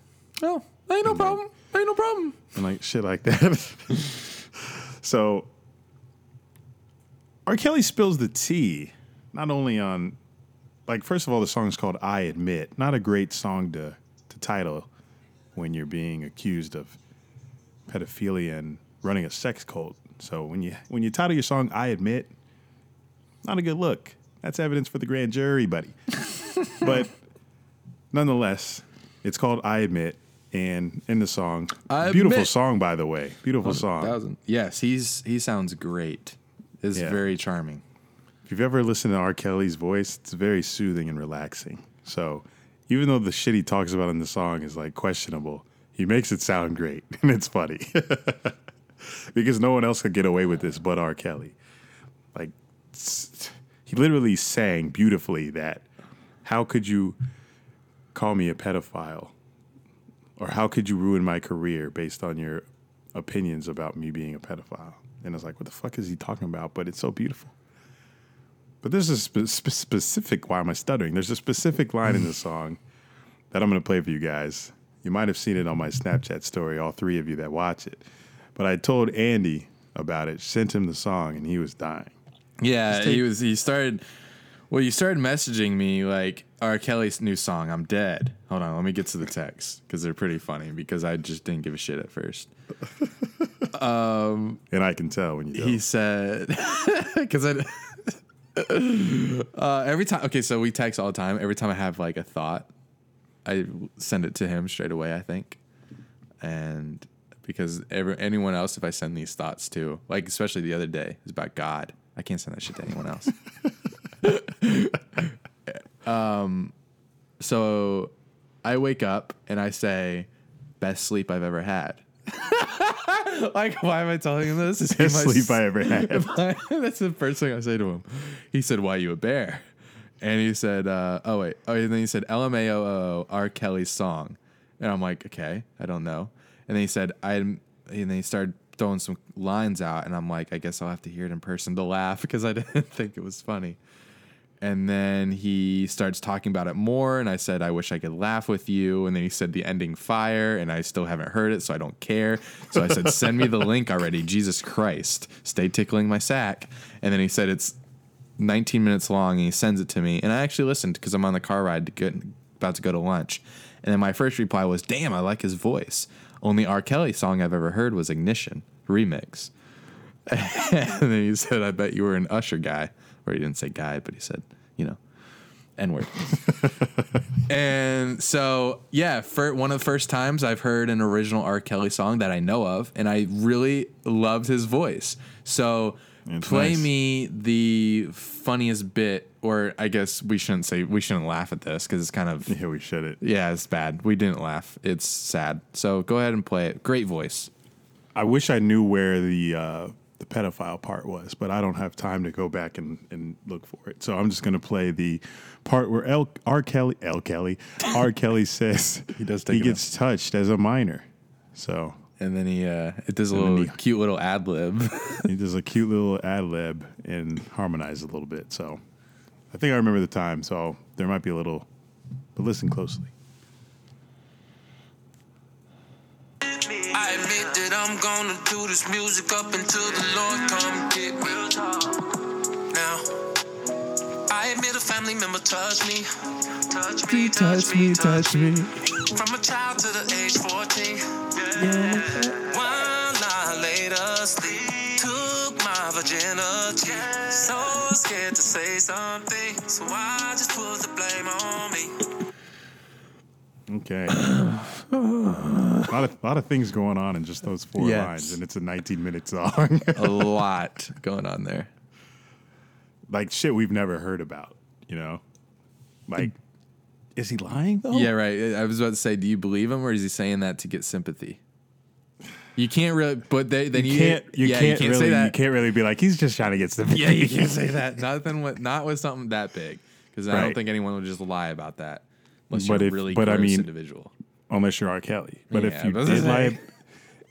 Oh, ain't no problem. Ain't no problem. and like shit like that. [LAUGHS] so R. Kelly spills the tea, not only on like first of all, the song is called I Admit. Not a great song to to title when you're being accused of pedophilia and running a sex cult. So when you when you title your song I Admit, not a good look. That's evidence for the grand jury, buddy. [LAUGHS] but nonetheless, it's called I Admit. And in the song, I beautiful admit. song by the way, beautiful song. Thousand. Yes, he's he sounds great. It's Yeah. very charming. If you've ever listened to R. Kelly's voice, it's very soothing and relaxing. So even though the shit he talks about in the song is like questionable, he makes it sound great [LAUGHS] and it's funny. [LAUGHS] because no one else could get away with this but R. Kelly. Like he literally sang beautifully that how could you call me a pedophile? Or how could you ruin my career based on your opinions about me being a pedophile? And it's like, what the fuck is he talking about? But it's so beautiful. But there's a spe- spe- specific. Why am I stuttering? There's a specific line in the [SIGHS] song that I'm going to play for you guys. You might have seen it on my Snapchat story. All three of you that watch it. But I told Andy about it. Sent him the song, and he was dying. Yeah, take- he was. He started. Well, you started messaging me like R. Kelly's new song. I'm dead. Hold on, let me get to the text because they're pretty funny. Because I just didn't give a shit at first. [LAUGHS] Um, And I can tell when you don't. He said, [LAUGHS] because I. [LAUGHS] uh, every time, okay, so we text all the time. Every time I have like a thought, I send it to him straight away. I think, and because every, anyone else, if I send these thoughts to, like especially the other day, is about God. I can't send that shit to anyone else. [LAUGHS] um, so I wake up and I say, "Best sleep I've ever had." [LAUGHS] like, why am I telling him this? Is Best sleep I ever had. [LAUGHS] That's the first thing I say to him. He said, "Why you a bear?" And he said, uh, "Oh wait." Oh, and then he said, "LMAO R. Kelly's song," and I'm like, "Okay, I don't know." And then he said, "I," and then he started throwing some lines out, and I'm like, "I guess I'll have to hear it in person to laugh because I didn't think it was funny." And then he starts talking about it more, and I said, I wish I could laugh with you. And then he said the ending fire, and I still haven't heard it, so I don't care. So I said, Send me the link already. [LAUGHS] Jesus Christ. Stay tickling my sack. And then he said it's 19 minutes long, and he sends it to me. And I actually listened because I'm on the car ride to get, about to go to lunch. And then my first reply was, Damn, I like his voice. Only R. Kelly song I've ever heard was Ignition remix. [LAUGHS] and then he said, I bet you were an Usher guy. Or he didn't say guy, but he said, you know, N word. [LAUGHS] and so, yeah, for one of the first times I've heard an original R. Kelly song that I know of, and I really loved his voice. So, It's play nice. me the funniest bit, or I guess we shouldn't say, we shouldn't laugh at this because it's kind of, Yeah, we should it. yeah, it's bad. We didn't laugh. It's sad. So, go ahead and play it. Great voice. I wish I knew where the uh, the pedophile part was, but I don't have time to go back and, and look for it. So I'm just going to play the part where L, R. Kelly, L. Kelly, R. [LAUGHS] Kelly says He does he gets touched as a minor. So And then he, uh, it does a little he- cute little ad lib. [LAUGHS] he does a cute little ad lib and harmonize a little bit. So I think I remember the time. So there might be a little, but listen closely. That I'm gonna do this music up until the Lord come get me. Now, I admit a family member touched me. Touch me, touch me, touch me. From a child to the age 14. Yeah. One night later, sleep took my virginity. So scared to say something, so I just put the blame on me. Okay. a [SIGHS] lot of lot of things going on in just those four Yes. lines, and it's a 19 minute song. [LAUGHS] a lot going on there. like shit we've never heard about. You know, like is he lying though? Yeah, right. I was about to say, do you believe him, or is he saying that to get sympathy? You can't really, but they, then You you, can't. You yeah, can't, you can't really. say that. You can't really be like he's just trying to get sympathy. Yeah, you can't [LAUGHS] say that. Nothing with not with something that big, because I don't think anyone would just lie about that unless But you're if- really but I mean- individual. unless you're R. Kelly. But if Yeah, you did [LAUGHS] lie,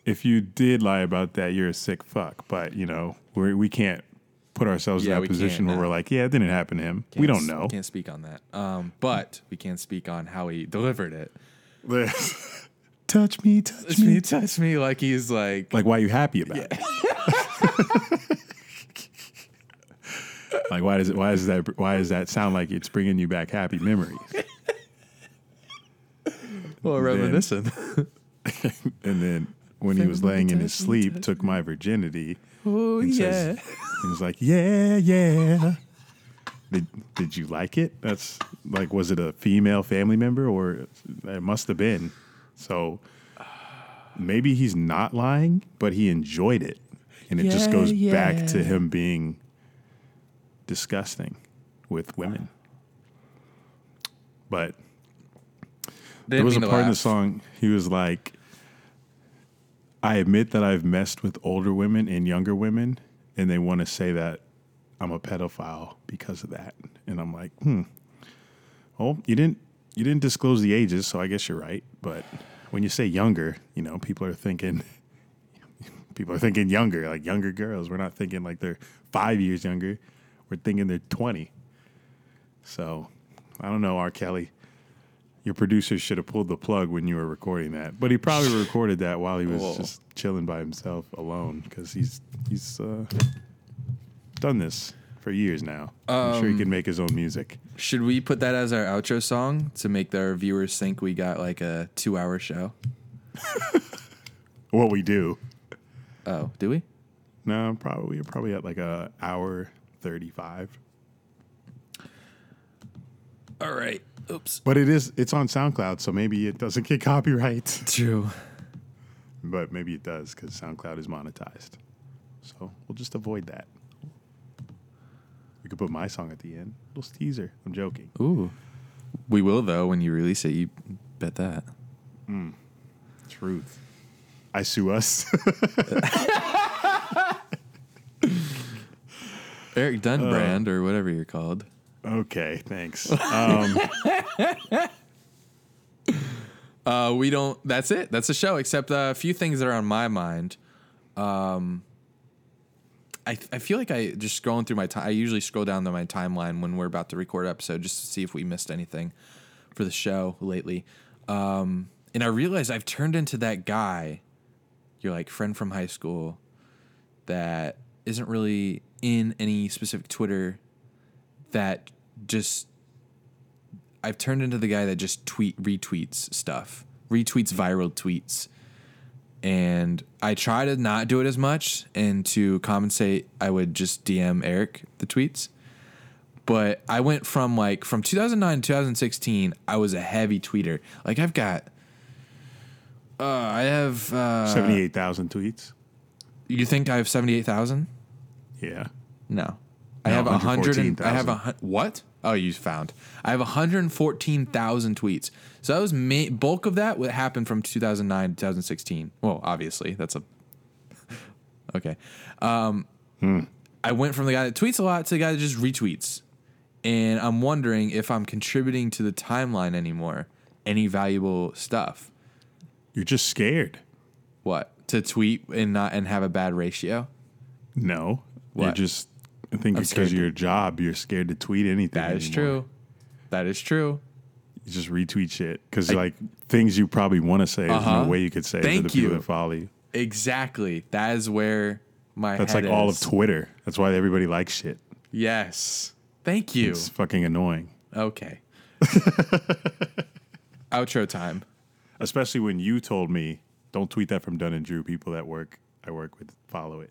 if you did lie about that, you're a sick fuck. But you know, we we can't put ourselves Yeah, in we that position where no. we're like, yeah, it didn't happen to him. we don't know. Can't speak on that. Um, but we can speak on how he delivered it. [LAUGHS] touch me, touch me. touch me, like he's like, Like, why are you happy about it? [LAUGHS] like, why does it? Why does that? Why does that sound like it's bringing you back happy memories? Well, reminiscent. [LAUGHS] And then when he was laying in his sleep, took my virginity. oh and says- He was like, "Yeah, yeah." Did Did you like it? That's like, was it a female family member or it must have been? So maybe he's not lying, but he enjoyed it, and it just Yeah, goes back to him being disgusting with women. But there was a part in the song he was like i admit that i've messed with older women and younger women and they want to say that i'm a pedophile because of that. And i'm like hmm. Well you didn't you didn't disclose the ages so i guess you're right but when you say younger you know people are thinking [LAUGHS] people are thinking younger like younger girls. We're not thinking like they're five years younger. We're thinking they're 20 so i don't know r. Kelly your producer should have pulled the plug when you were recording that, but he probably [LAUGHS] recorded that while he was Whoa. just chilling by himself alone because he's he's uh, done this for years now. I'm sure he can make his own music. Should we put that as our outro song to make our viewers think we got like a two-hour show? [LAUGHS] What we do? Oh, do we? No, probably we're probably at like a hour thirty five. All right. Oops. But it is it's on SoundCloud, so maybe it doesn't get [LAUGHS] copyright. True. But maybe it does because SoundCloud is monetized. So we'll just avoid that. We could put my song at the end. Little teaser. I'm joking. Ooh. We will though when you release it. You bet that. Hmm. Truth. I sue us. [LAUGHS] Eric Dunbrand uh, or whatever you're called. Okay, thanks. Um, [LAUGHS] Uh, we don't. That's it. That's the show. Except uh, a few things that are on my mind. Um, I I feel like I just scrolling through my time. I usually scroll down to my timeline when we're about to record episode just to see if we missed anything for the show lately. Um, and I realized I've turned into that guy. You're like friend from high school that isn't really in any specific Twitter. That just I've turned into the guy that just tweet retweets stuff, retweets viral tweets. And I try to not do it as much and to compensate, I would just DM Eric the tweets. But I went from like from 2009 to 2016, I was a heavy tweeter. Like I've got uh I have uh 78,000 tweets. you think I have 78,000? Yeah. No. I No, have a hundred. and- I have a 114,000. what? Oh, you found. I have 114,000 tweets. So that was ma- bulk of that. What happened from 2009 to 2016? Well, obviously that's a [LAUGHS] okay. Um, I went from the guy that tweets a lot to the guy that just retweets, and I'm wondering if I'm contributing to the timeline anymore. Any valuable stuff? You're just scared. What to tweet and not and have a bad ratio? No. You're just, I think I'm because of your job, you're scared to tweet anything. That is anymore. true. That is true. You just retweet shit. Because, like, things you probably want to say, there's Uh-huh. no way you could say to Thank the people you. that follow you. Exactly. That is where my That's like all of. Twitter. That's why everybody likes shit. Yes. Thank you. It's fucking annoying. Okay. [LAUGHS] Outro time. Especially when you told me, don't tweet that from Dunn and Drew. People that work I work with follow it.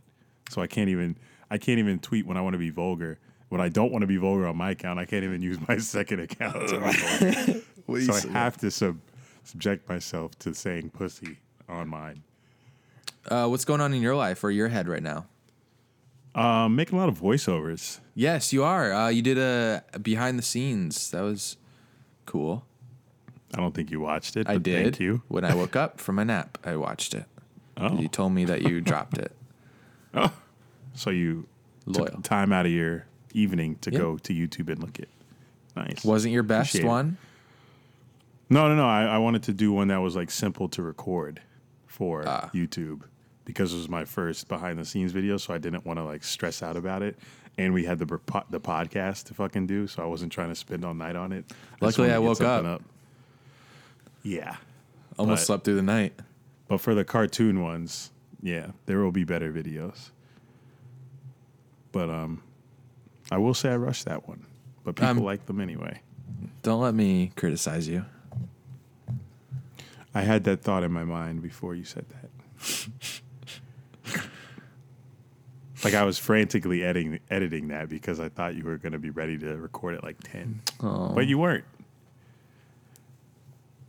So I can't even I can't even tweet when I want to be vulgar. When I don't want to be vulgar on my account, I can't even use my [LAUGHS] second account. To be [LAUGHS] so I have to sub, subject myself to saying pussy on mine. Uh, what's going on in your life or your head right now? Um, making a lot of voiceovers. Yes, you are. Uh, you did a behind the scenes. That was cool. I don't think you watched it. I but did. Thank you. When I woke up from my nap, I watched it. [LAUGHS] Oh, You told me that you dropped it. So you Loyal. took time out of your evening to Yeah. go to YouTube and look it. Nice. Wasn't your best Appreciate it. one? No, no, no. I, I wanted to do one that was like simple to record for Ah. YouTube because it was my first behind the scenes video, so I didn't want to like stress out about it. And we had the the podcast to fucking do, so I wasn't trying to spend all night on it. just Luckily, I woke something up. Yeah, Almost But- slept through the night. but for the cartoon ones, yeah, there will be better videos. But um, I will say I rushed that one, but people Um, like them anyway. Don't let me criticize you. I had that thought in my mind before you said that. like I was frantically editing editing that because I thought you were going to be ready to record at like 10. Oh. But you weren't.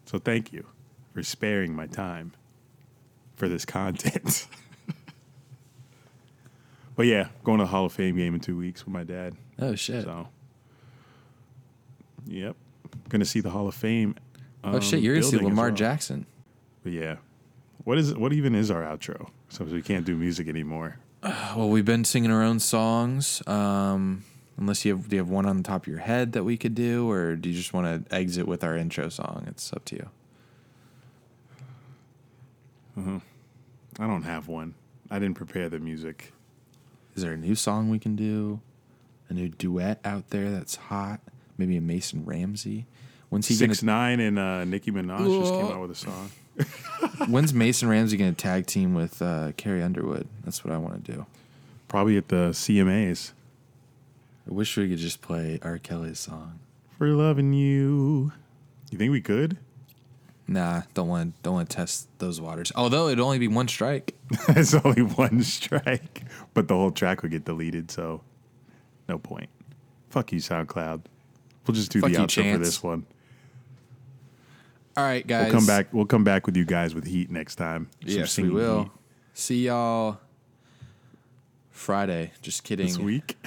So thank you for sparing my time for this content. [LAUGHS] but yeah, going to the Hall of Fame game in 2 weeks with my dad. Oh shit. So Yep. To see the Hall of Fame. oh shit. You're gonna see Lamar well. Jackson. But yeah. What is what even is our outro? So we can't do music anymore. [SIGHS] Well, we've been singing our own songs. Um, unless you have, do you have one on the top of your head that we could do, or do you just want to exit with our intro song? It's up to you. Uh-huh. I don't have one. I didn't prepare the music. Is there a new song we can do? A new duet out there that's hot? Maybe a Mason Ramsey. When's he Six gonna? Nine and uh, Nicki Minaj just came out with a song. [LAUGHS] When's Mason Ramsey gonna tag team with uh, Carrie Underwood? That's what I want to do. Probably at the CMAs. I wish we could just play R. Kelly's song. For loving you. You think we could? Nah, don't want don't want to test those waters. Although it'd only be one strike. [LAUGHS] it's only one strike, but the whole track would get deleted, so no point. Fuck you, SoundCloud. We'll just do Fuck the outro Chance. for this one. All right, guys. We'll come back. We'll come back with you guys with heat next time. Some Yes, we will. heat See y'all Friday. Just kidding. this week.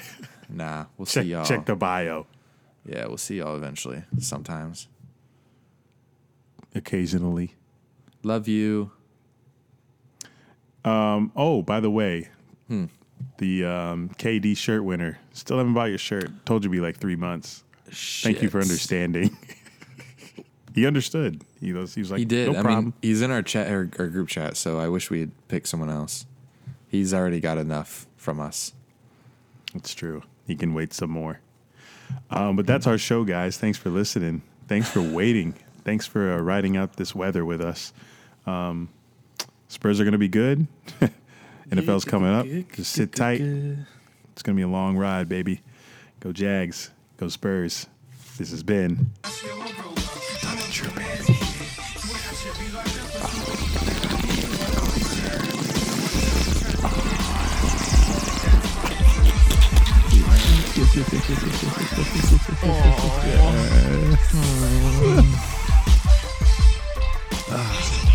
Nah, we'll check see y'all. check the bio. yeah, we'll see y'all eventually. Sometimes. Occasionally. Love you. Oh, by the way, Hmm. the um, KD shirt winner still haven't bought your shirt. Told you it'd be like three months. Thank you for understanding. [LAUGHS] he understood. He was. He was like, He did. No I problem. mean, he's in our chat, our, our group chat. So I wish we had picked someone else. He's already got enough from us. It's true. He can wait some more. Um, but that's our show, guys. Thanks for listening. Thanks for waiting. Thanks for uh, riding out this weather with us. Um, Spurs are going to be good. [LAUGHS] NFL's coming up. Just sit tight. It's going to be a long ride, baby. Go Jags. Go Spurs. This has been Aww. [LAUGHS] [LAUGHS] Uh.